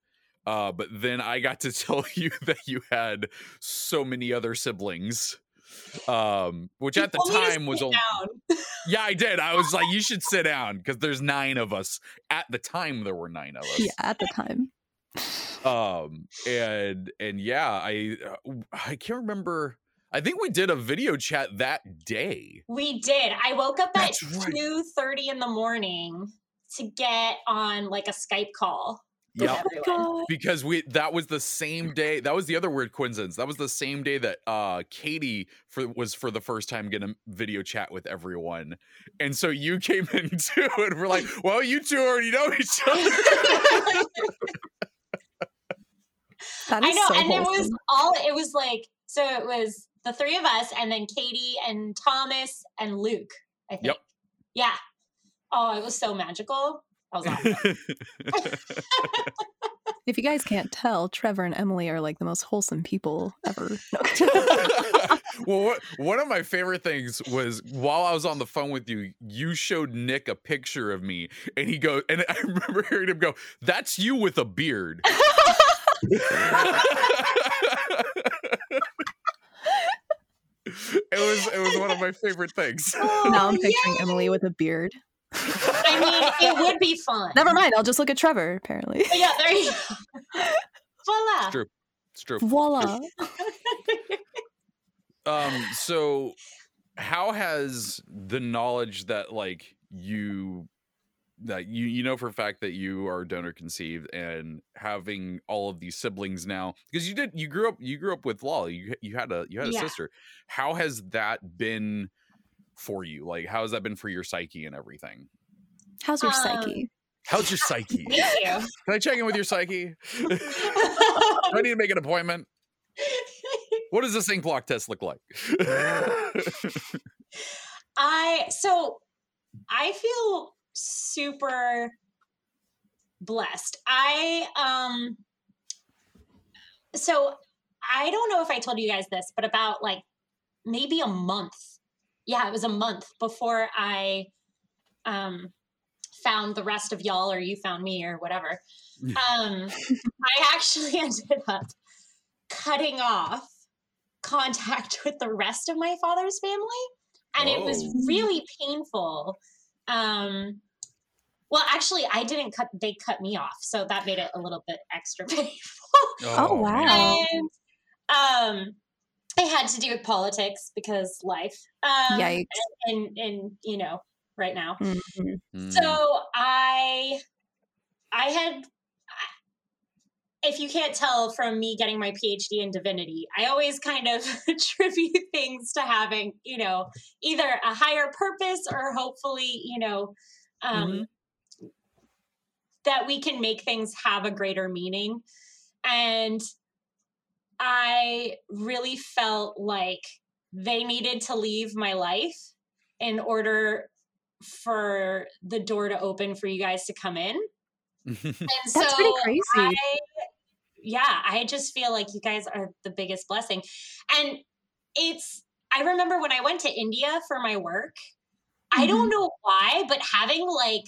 Uh, but then I got to tell you that you had so many other siblings. Um, which You at the told me to time was sit only down. yeah, I did. I was like, you should sit down because there's nine of us. At the time, there were nine of us. Yeah, at the time. Um and and yeah i uh, i can't remember i think we did a video chat that day We did. I woke up at That's right. two thirty in the morning to get on like a Skype call. with Yep. everyone. because we that was the same day that was the other weird coincidence that was the same day that uh katie for was for the first time getting a video chat with everyone and so you came in too and we're like well you two already know each other That I know, so and it was all it was like so it was the three of us and then Katie and Thomas and Luke, I think. Yep. Yeah. Oh, it was so magical. I was awesome. If you guys can't tell, Trevor and Emily are like the most wholesome people ever. well, what, one of my favorite things was while I was on the phone with you, you showed Nick a picture of me, and he goes, and I remember hearing him go, "That's you with a beard." It was it was one of my favorite things. now I'm Oh, picturing yay! Emily with a beard. I mean, it would be fun. Never mind, I'll just look at Trevor, apparently. But yeah, there you go. Voila. It's true. It's true. Voila. Um, so how has the knowledge that like you that you you know for a fact that you are donor conceived and having all of these siblings now because you did you grew up you grew up with Lolly you you had a you had a Yeah. sister. How has that been for you? Like how has that been for your psyche and everything? How's your Um, psyche? how's your psyche? Thank you. can I check in with your psyche? I need to make an appointment? What does this inkblot test look like? I so I feel super blessed. I um so I don't know if I told you guys this, but about like maybe a month. Yeah, it was a month before I um found the rest of y'all or you found me or whatever. Um I actually ended up cutting off contact with the rest of my father's family and it was Oh. really painful um well actually i didn't cut they cut me off so that made it a little bit extra painful Oh, wow. and um it had to do with politics because life um Yikes. and and you know right now Mhm. Mm. so I, I had, if you can't tell from me getting my PhD in divinity, I always kind of attribute things to having, you know, either a higher purpose or hopefully, you know, um, that we can make things have a greater meaning. And I really felt like they needed to leave my life in order for the door to open for you guys to come in. And That's so pretty crazy. I, yeah, I just feel like you guys are the biggest blessing. And it's, I remember when I went to India for my work, I don't mm-hmm. know why, but having like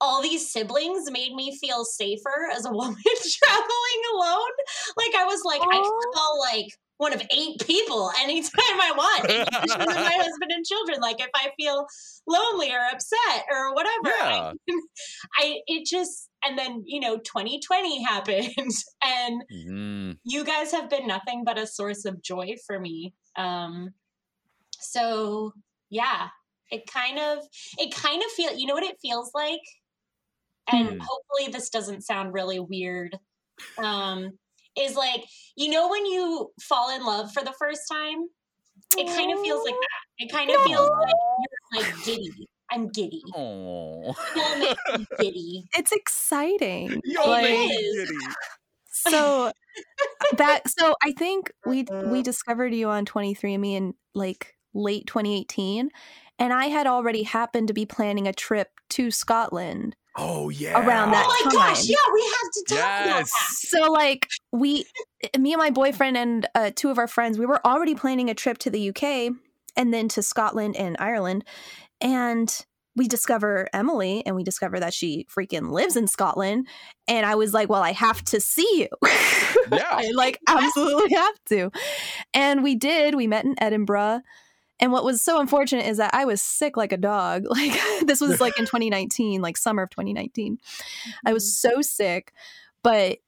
all these siblings made me feel safer as a woman traveling alone. Like I was like, I call like one of eight people anytime I want, in addition to my husband and children. Like if I feel lonely or upset or whatever, Yeah. I, I it just and then you know 2020 happened and Mm. you guys have been nothing but a source of joy for me um so yeah it kind of it kind of feel you know what it feels like and Hmm. hopefully this doesn't sound really weird um is like you know when you fall in love for the first time? It kind of feels like that. It kind of feels like you're like giddy. I'm giddy. Oh. Y'all make me? Giddy. It's exciting. Y'all Like, make giddy. so that so I think we we uh-huh. discovered you on 23andMe in like late 2018 and I had already happened to be planning a trip to Scotland. Oh yeah. Around that oh my time. gosh yeah we have to talk about Yes. that So like we me and my boyfriend and uh, two of our friends, we were already planning a trip to the UK and then to Scotland and Ireland. And we discover Emily and we discover that she freaking lives in Scotland. And I was like, well, I have to see you. Yeah. I like absolutely have to. And we did. We met in Edinburgh. And what was so unfortunate is that I was sick like a dog. Like this was like in 2019, like summer of 2019. I was mm-hmm. so sick, but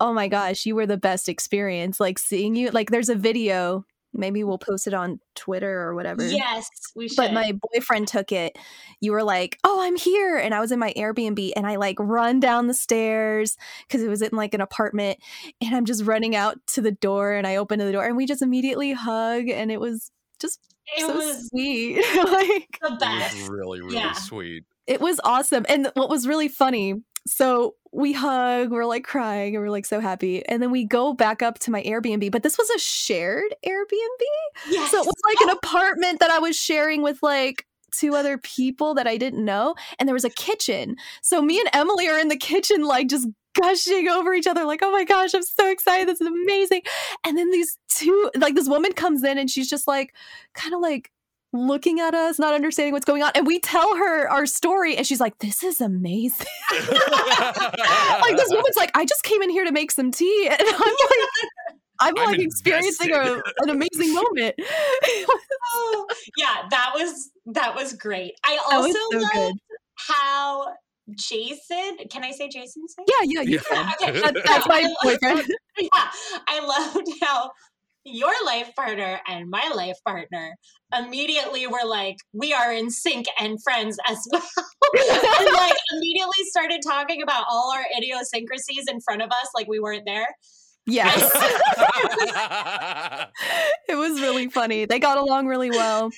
oh my gosh, you were the best experience. Like seeing you, like there's a video maybe we'll post it on Twitter or whatever. Yes, we should. But my boyfriend took it. You were like, "Oh, I'm here," and I was in my Airbnb, and I like run down the stairs because it was in like an apartment, and I'm just running out to the door, and I open the door, and we just immediately hug, and it was just it so was sweet. like the It best. was really, really Yeah. sweet. it was awesome. And what was really funny, so we hug, we're like crying, and we're like so happy, and then we go back up to my Airbnb, but this was a shared Airbnb. Yes. So it was like an oh. apartment that I was sharing with like two other people that I didn't know. And there was a kitchen. So me and Emily are in the kitchen, like just gushing over each other, like, oh my gosh, I'm so excited. This is amazing. And then these two, like this woman comes in and she's just like, kind of like, looking at us not understanding what's going on and we tell her our story and she's like this is amazing like this woman's like i just came in here to make some tea and i'm like i'm, I'm like experiencing a, an amazing moment Oh, yeah, that was that was great. I also was so loved good. how Jason. Can I say Jason's name? Yeah, yeah, you Yeah. can. Okay. That, that's my I- boyfriend. yeah, I loved how your life partner and my life partner immediately were like, we are in sync and friends as well. and like immediately started talking about all our idiosyncrasies in front of us, like we weren't there. Yes, it was really funny. They got along really well,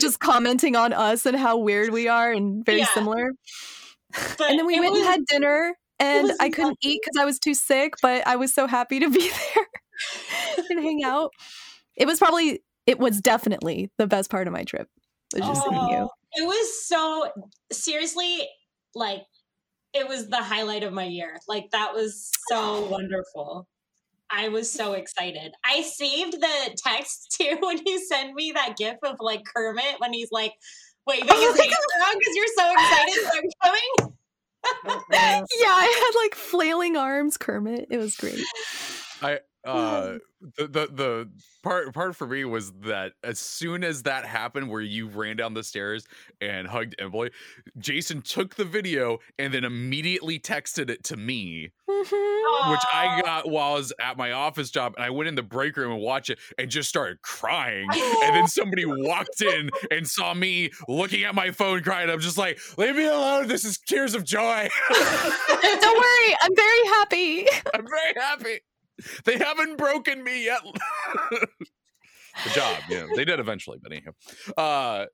just commenting on us and how weird we are and very Yeah. similar. But And then we went was- and had dinner, and I couldn't eat because I was too sick, but I was so happy to be there and hang out. It was probably, it was definitely the best part of my trip. Was just seeing you. Oh, It was so seriously like it was the highlight of my year. Like that was so wonderful. I was so excited. I saved the text too when you send me that gif of like Kermit when he's like waving Oh his my hands around because you're so excited that I'm coming. Yeah, I had like flailing arms, Kermit. It was great. I uh the, the the part part for me was that as soon as that happened where you ran down the stairs and hugged Emily, Jason took the video and then immediately texted it to me, Mhm. which I got while I was at my office job and I went in the break room and watched it and just started crying. And then somebody walked in and saw me looking at my phone crying. I'm just like, leave me alone. This is tears of joy. Don't worry, I'm very happy. I'm very happy. They haven't broken me yet. Good job. Yeah, they did eventually, but anyhow. Uh,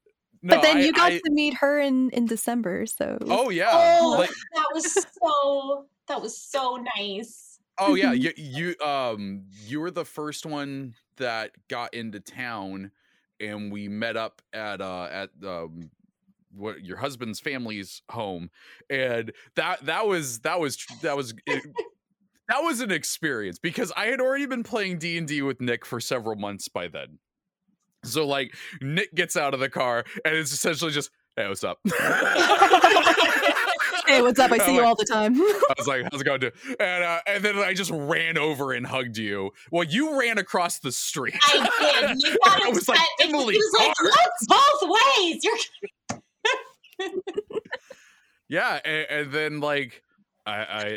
no, but then I- you got I- to meet her in in December, so oh yeah. Oh, Like, that was so that was so nice. oh yeah. You, you um you were the first one that got into town, and we met up at uh at um what your husband's family's home, and that that was that was that was. It, that was an experience because I had already been playing D and D with Nick for several months by then. So like Nick gets out of the car and it's essentially just, hey, what's up? hey, what's up? I see I'm you like- all the time. I was like, how's it going, dude? And uh, and then I just ran over and hugged you. Well, you ran across the street. I did. You got I was like, upset because Emily, was like, car. look both ways. You're yeah, and, and then like I,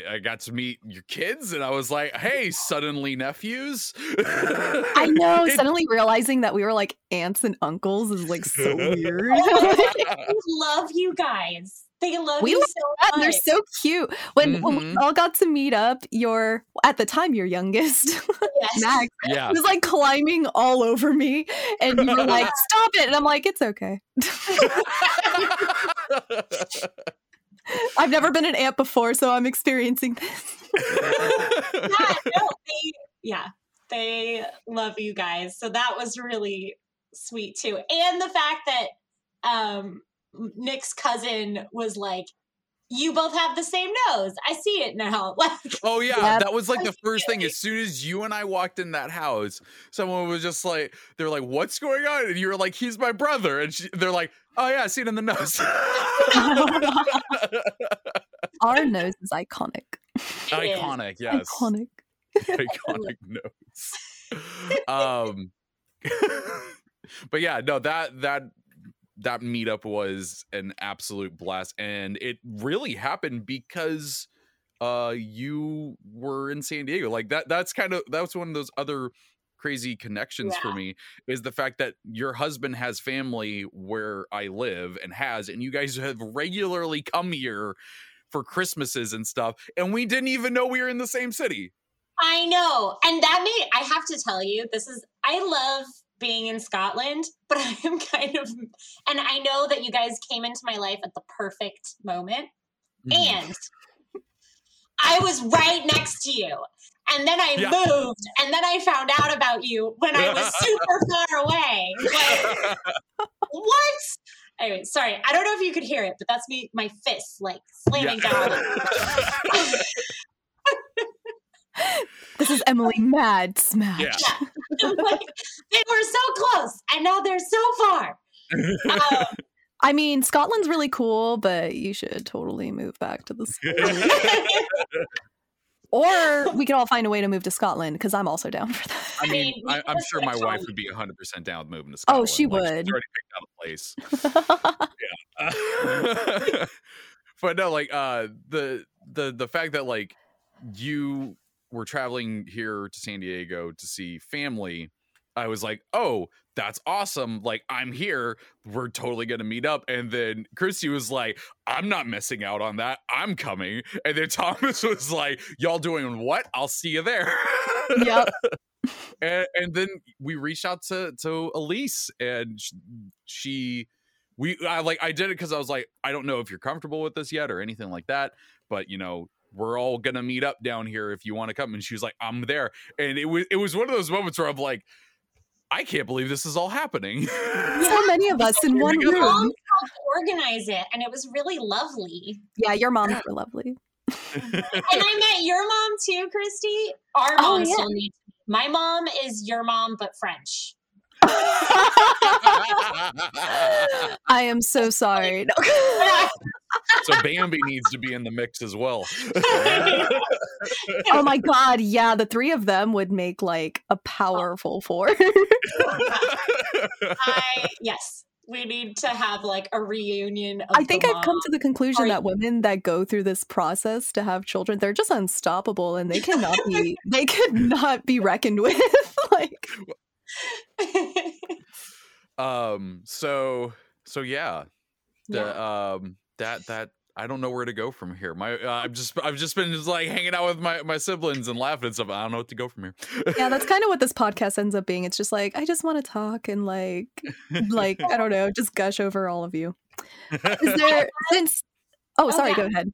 I I got to meet your kids, and I was like, hey, suddenly nephews. I know. Suddenly realizing that we were like aunts and uncles is like so weird. They love you guys. They love We you love so And they're so cute. When, when we Mhm. all got to meet up, your at the time your youngest, Yes. Max, yeah. was like climbing all over me, and you were like, "Stop it!" And I'm like, "It's okay." I've never been an aunt before, so I'm experiencing this. yeah, no, they, yeah, they love you guys. So that was really sweet too. And the fact that um Nick's cousin was like you both have the same nose. I see it now. Like, Oh yeah, Yep. that was like the first thing. As soon as you and I walked in that house, someone was just like, "They're like, what's going on?" And you were like, "He's my brother," and she, they're like, "Oh yeah, I see it in the nose." Our nose is iconic. it is. Iconic, yes, Iconic. iconic nose. Um, but yeah, no that that that meetup was an absolute blast, and it really happened because uh you were in San Diego. Like that that's kind of that's one of those other crazy connections for me is the fact that your husband has family where I live and has and you guys have regularly come here for Christmases and stuff and we didn't even know we were in the same city. I know. And that made, I have to tell you, this is, I love being in Scotland, but I am kind of, and I know that you guys came into my life at the perfect moment. Mm-hmm. And I was right next to you. And then I Yeah. moved, and then I found out about you when I was super far away. Like, what? Anyway, sorry. I don't know if you could hear it, but that's me, my fist like slamming down. This is Emily Mad Smash. Yeah. like, they were so close, and now they're so far. Um, I mean, Scotland's really cool, but you should totally move back to the States. Or we could all find a way to move to Scotland because I'm also down for that. I mean, mean, I, I'm sure my wife would be 100% down with moving to Scotland. Oh, she Like, would. She's already picked out a place. Uh, but no, like uh the the the fact that like you were traveling here to San Diego to see family, I was like, oh, that's awesome. Like, I'm here. We're totally gonna meet up. And then Christy was like, I'm not missing out on that. I'm coming. And then Thomas was like, Y'all doing what? I'll see you there. yep. and, and then we reached out to to Elise, and she, we, I like, I did it because I was like, I don't know if you're comfortable with this yet or anything like that, but you know, we're all gonna meet up down here if you want to come. And she was like, I'm there, and it was it was one of those moments where I'm like, I can't believe this is all happening. So many of us in one room. Your mom room. helped organize it, and it was really lovely. Yeah, your moms were lovely. And I met your mom too, Christy. Our Oh, mom yeah. still needs. My mom is your mom, but French. I am so sorry. No. so Bambi needs to be in the mix as well. oh my god, yeah, the three of them would make like a powerful four. I yes, we need to have like a reunion. Of I think the I've come to the conclusion Are that women that go through this process to have children, they're just unstoppable and they cannot be they could not be reckoned with. like um so so yeah the Yeah. um that that i don't know where to go from here my uh, i've just i've just been just like hanging out with my my siblings and laughing and stuff i don't know what to go from here yeah, that's kind of what this podcast ends up being. It's just like I just want to talk and like like I don't know, just gush over all of you. Is there since Oh, Oh, sorry, yeah. go ahead.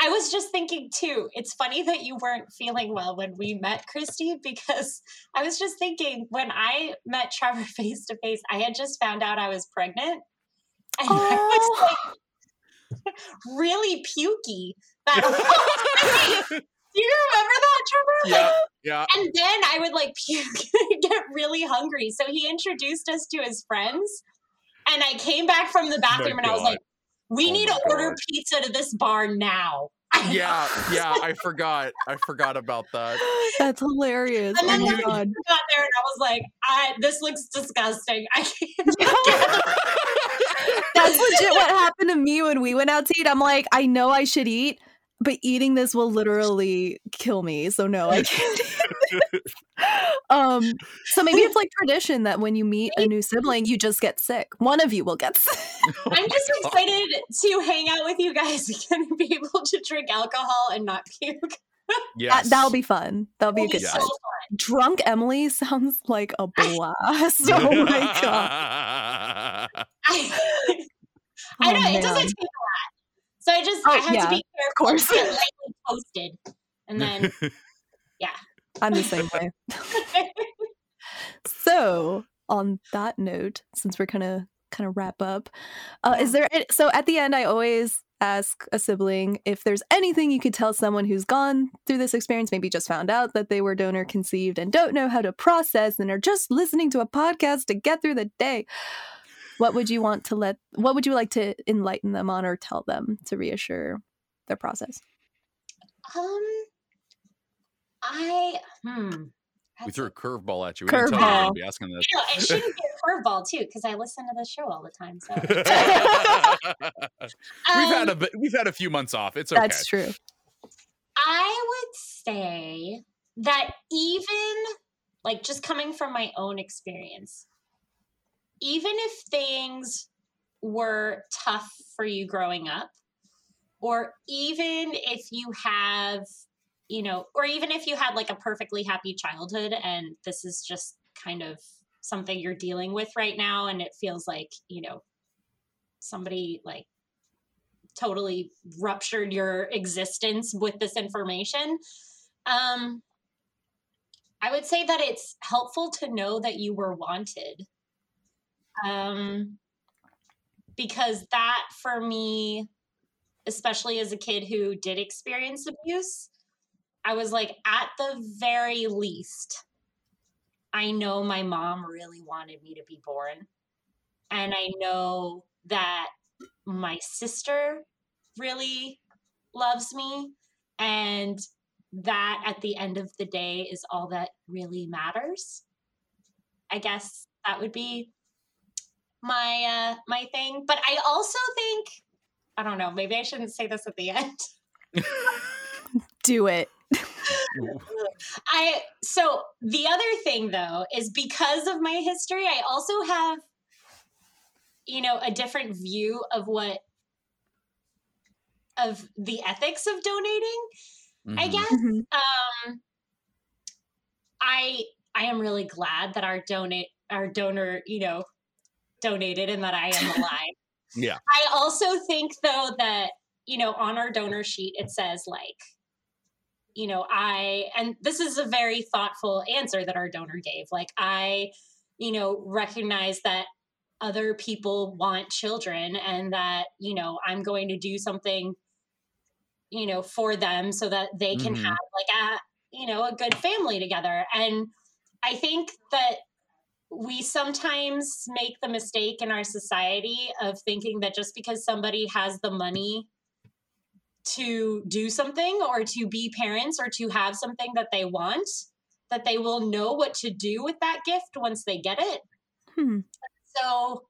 I was just thinking too. It's funny that you weren't feeling well when we met Christy because I was just thinking when I met Trevor face to face, I had just found out I was pregnant. And I was Oh, like really pukey. That. Do you remember that, Trevor? yeah yeah And then I would like puke get really hungry. So he introduced us to his friends. And I came back from the bathroom and I was like, we Oh need my to order God. pizza to this bar now. yeah yeah i forgot i forgot about that that's hilarious. And Oh then my god. I got there and I was like, I this looks disgusting. I can't. That's legit what happened to me when we went out to eat. I'm like, I know I should eat, but eating this will literally kill me. So no, I can't. um, so maybe it's like tradition that when you meet a new sibling, you just get sick. One of you will get sick. I'm just excited to hang out with you guys again and be able to drink alcohol and not puke. yes That, that'll be fun. That'll be a It'll good be so time. fun. Drunk Emily sounds like a blast. oh my god. I, Oh, I know it doesn't take a lot. So I just Oh, I have yeah, to be careful course. to get lightly toasted. And then yeah, I'm the same way. so on that note, since we're kind of kind of wrap up, uh, is there? So at the end, I always ask a sibling if there's anything you could tell someone who's gone through this experience, maybe just found out that they were donor conceived and don't know how to process and are just listening to a podcast to get through the day. What would you want to let, what would you like to enlighten them on or tell them to reassure their process? Um, I, hmm. We threw a curveball at you. We didn't tell you Curveball. to be asking this. You know, it shouldn't be a curveball too, because I listen to the show all the time. So we've had Um, a bit, we've had a few months off. It's okay. That's true. I would say that even like just coming from my own experience, even if things were tough for you growing up, or even if you have, you know, or even if you had like a perfectly happy childhood and this is just kind of something you're dealing with right now and it feels like, you know, somebody like totally ruptured your existence with this information. Um, I would say that it's helpful to know that you were wanted. Um, because that for me, especially as a kid who did experience abuse, I was like, at the very least, I know my mom really wanted me to be born. And I know that my sister really loves me. And that at the end of the day is all that really matters. I guess that would be my uh my thing. But I also think I don't know, maybe I shouldn't say this at the end. Do it. I so the other thing though is because of my history, I also have you know a different view of what of the ethics of donating. I Mhm. guess Mhm. um I I am really glad that our donate our donor, you know, donated and that I am alive. Yeah. I also think though that, you know, on our donor sheet it says like you know, I and this is a very thoughtful answer that our donor gave. Like I, you know, recognize that other people want children and that, you know, I'm going to do something you know for them so that they can Mhm. have like a you know a good family together and i think that we sometimes make the mistake in our society of thinking that just because somebody has the money to do something or to be parents or to have something that they want that they will know what to do with that gift once they get it Hmm. so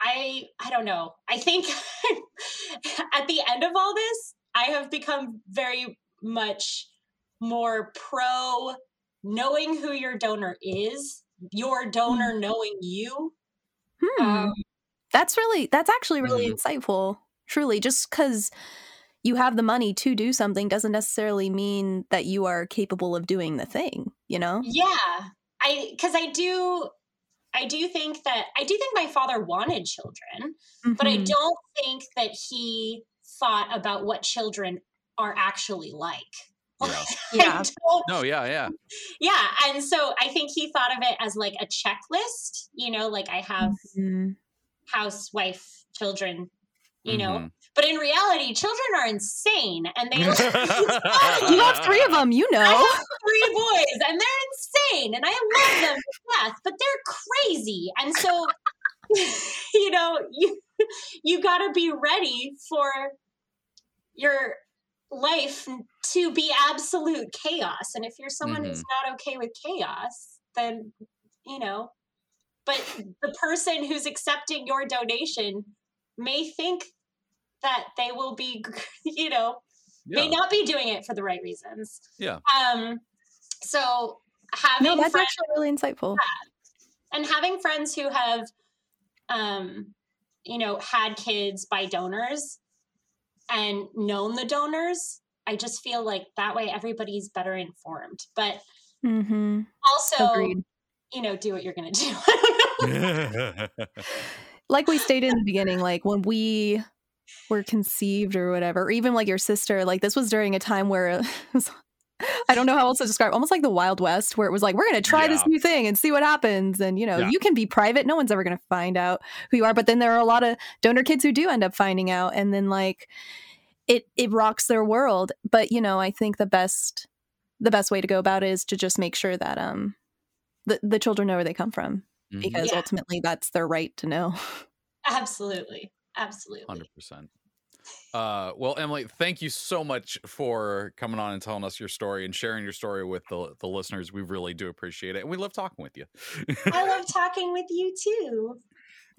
i i don't know i think at the end of all this i have become very much more pro knowing who your donor is your donor knowing you Hmm. um, That's really that's actually really insightful. Truly, just because you have the money to do something doesn't necessarily mean that you are capable of doing the thing. You know? yeah i because i do i do think that i do think my father wanted children but I Mhm. don't think that he thought about what children are actually like. Yeah. Yeah. No, yeah, yeah. yeah. And so I think he thought of it as like a checklist, you know, like I have Mhm. housewife, children, you know. Mhm. But in reality, children are insane and they You have three of them, you I know. have three boys and they're insane and I love them to death, but they're crazy. And so, you know, you you got to be ready for your life to be absolute chaos. And if you're someone who's not okay with chaos, then you know, but the person who's accepting your donation may think that they will be, you know, may not be doing it for the right reasons. Yeah. Um, so having No, that's friends actually really insightful. Yeah, and having friends who have, um, you know, had kids by donors and known the donors, I just feel like that way everybody's better informed. But hmm also, Agreed. you know, do what you're going to do. I don't know. Like we stated in the beginning, like when we were conceived or whatever, or even like your sister, like this was during a time where it was I don't know how else to describe. Almost like the Wild West, where it was like, we're going to try yeah. this new thing and see what happens. And you know, yeah. you can be private; no one's ever going to find out who you are. But then there are a lot of donor kids who do end up finding out, and then like it it rocks their world. But you know, I think the best the best way to go about it is to just make sure that um the the children know where they come from mm-hmm. because yeah. ultimately that's their right to know. Absolutely, absolutely, hundred percent. Uh, well, Emily, thank you so much for coming on and telling us your story and sharing your story with the, the listeners. We really do appreciate it. And we love talking with you. I love talking with you too.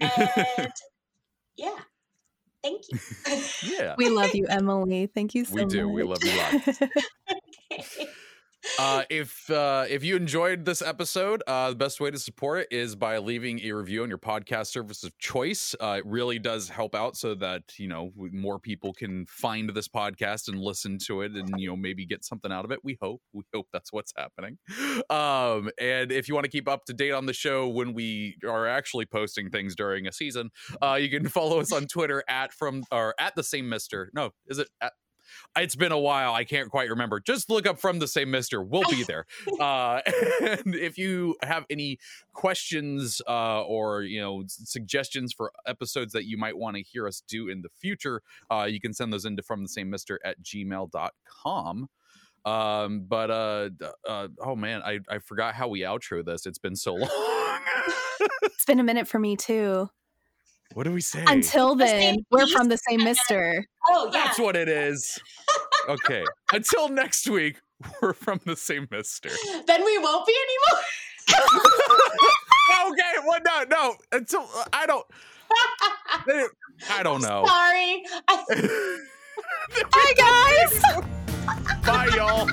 And yeah, thank you. yeah. We love you, Emily. Thank you so much. We do. Much. We love you lots. okay. Uh, if uh, if you enjoyed this episode, uh, the best way to support it is by leaving a review on your podcast service of choice. Uh, it really does help out so that you know more people can find this podcast and listen to it, and you know maybe get something out of it. We hope. We hope that's what's happening. Um, and if you want to keep up to date on the show when we are actually posting things during a season, uh, you can follow us on Twitter at from or at the same Mister. No, is it at it's been a while. I can't quite remember. Just look up from the same Mister. We'll be there. uh, and if you have any questions uh, or you know suggestions for episodes that you might want to hear us do in the future, uh, you can send those into from the same Mister at gmail.com. Um, but uh, uh, oh man, I I forgot how we outro this. It's been so long. it's been a minute for me too. What do we say? Until then, we're from the same mister. Oh, yeah. That's what it is. Okay. Until next week, we're from the same mister. Then we won't be anymore. okay. Well, no, no. Until I don't. I don't know. Sorry. Bye, guys. Bye, y'all.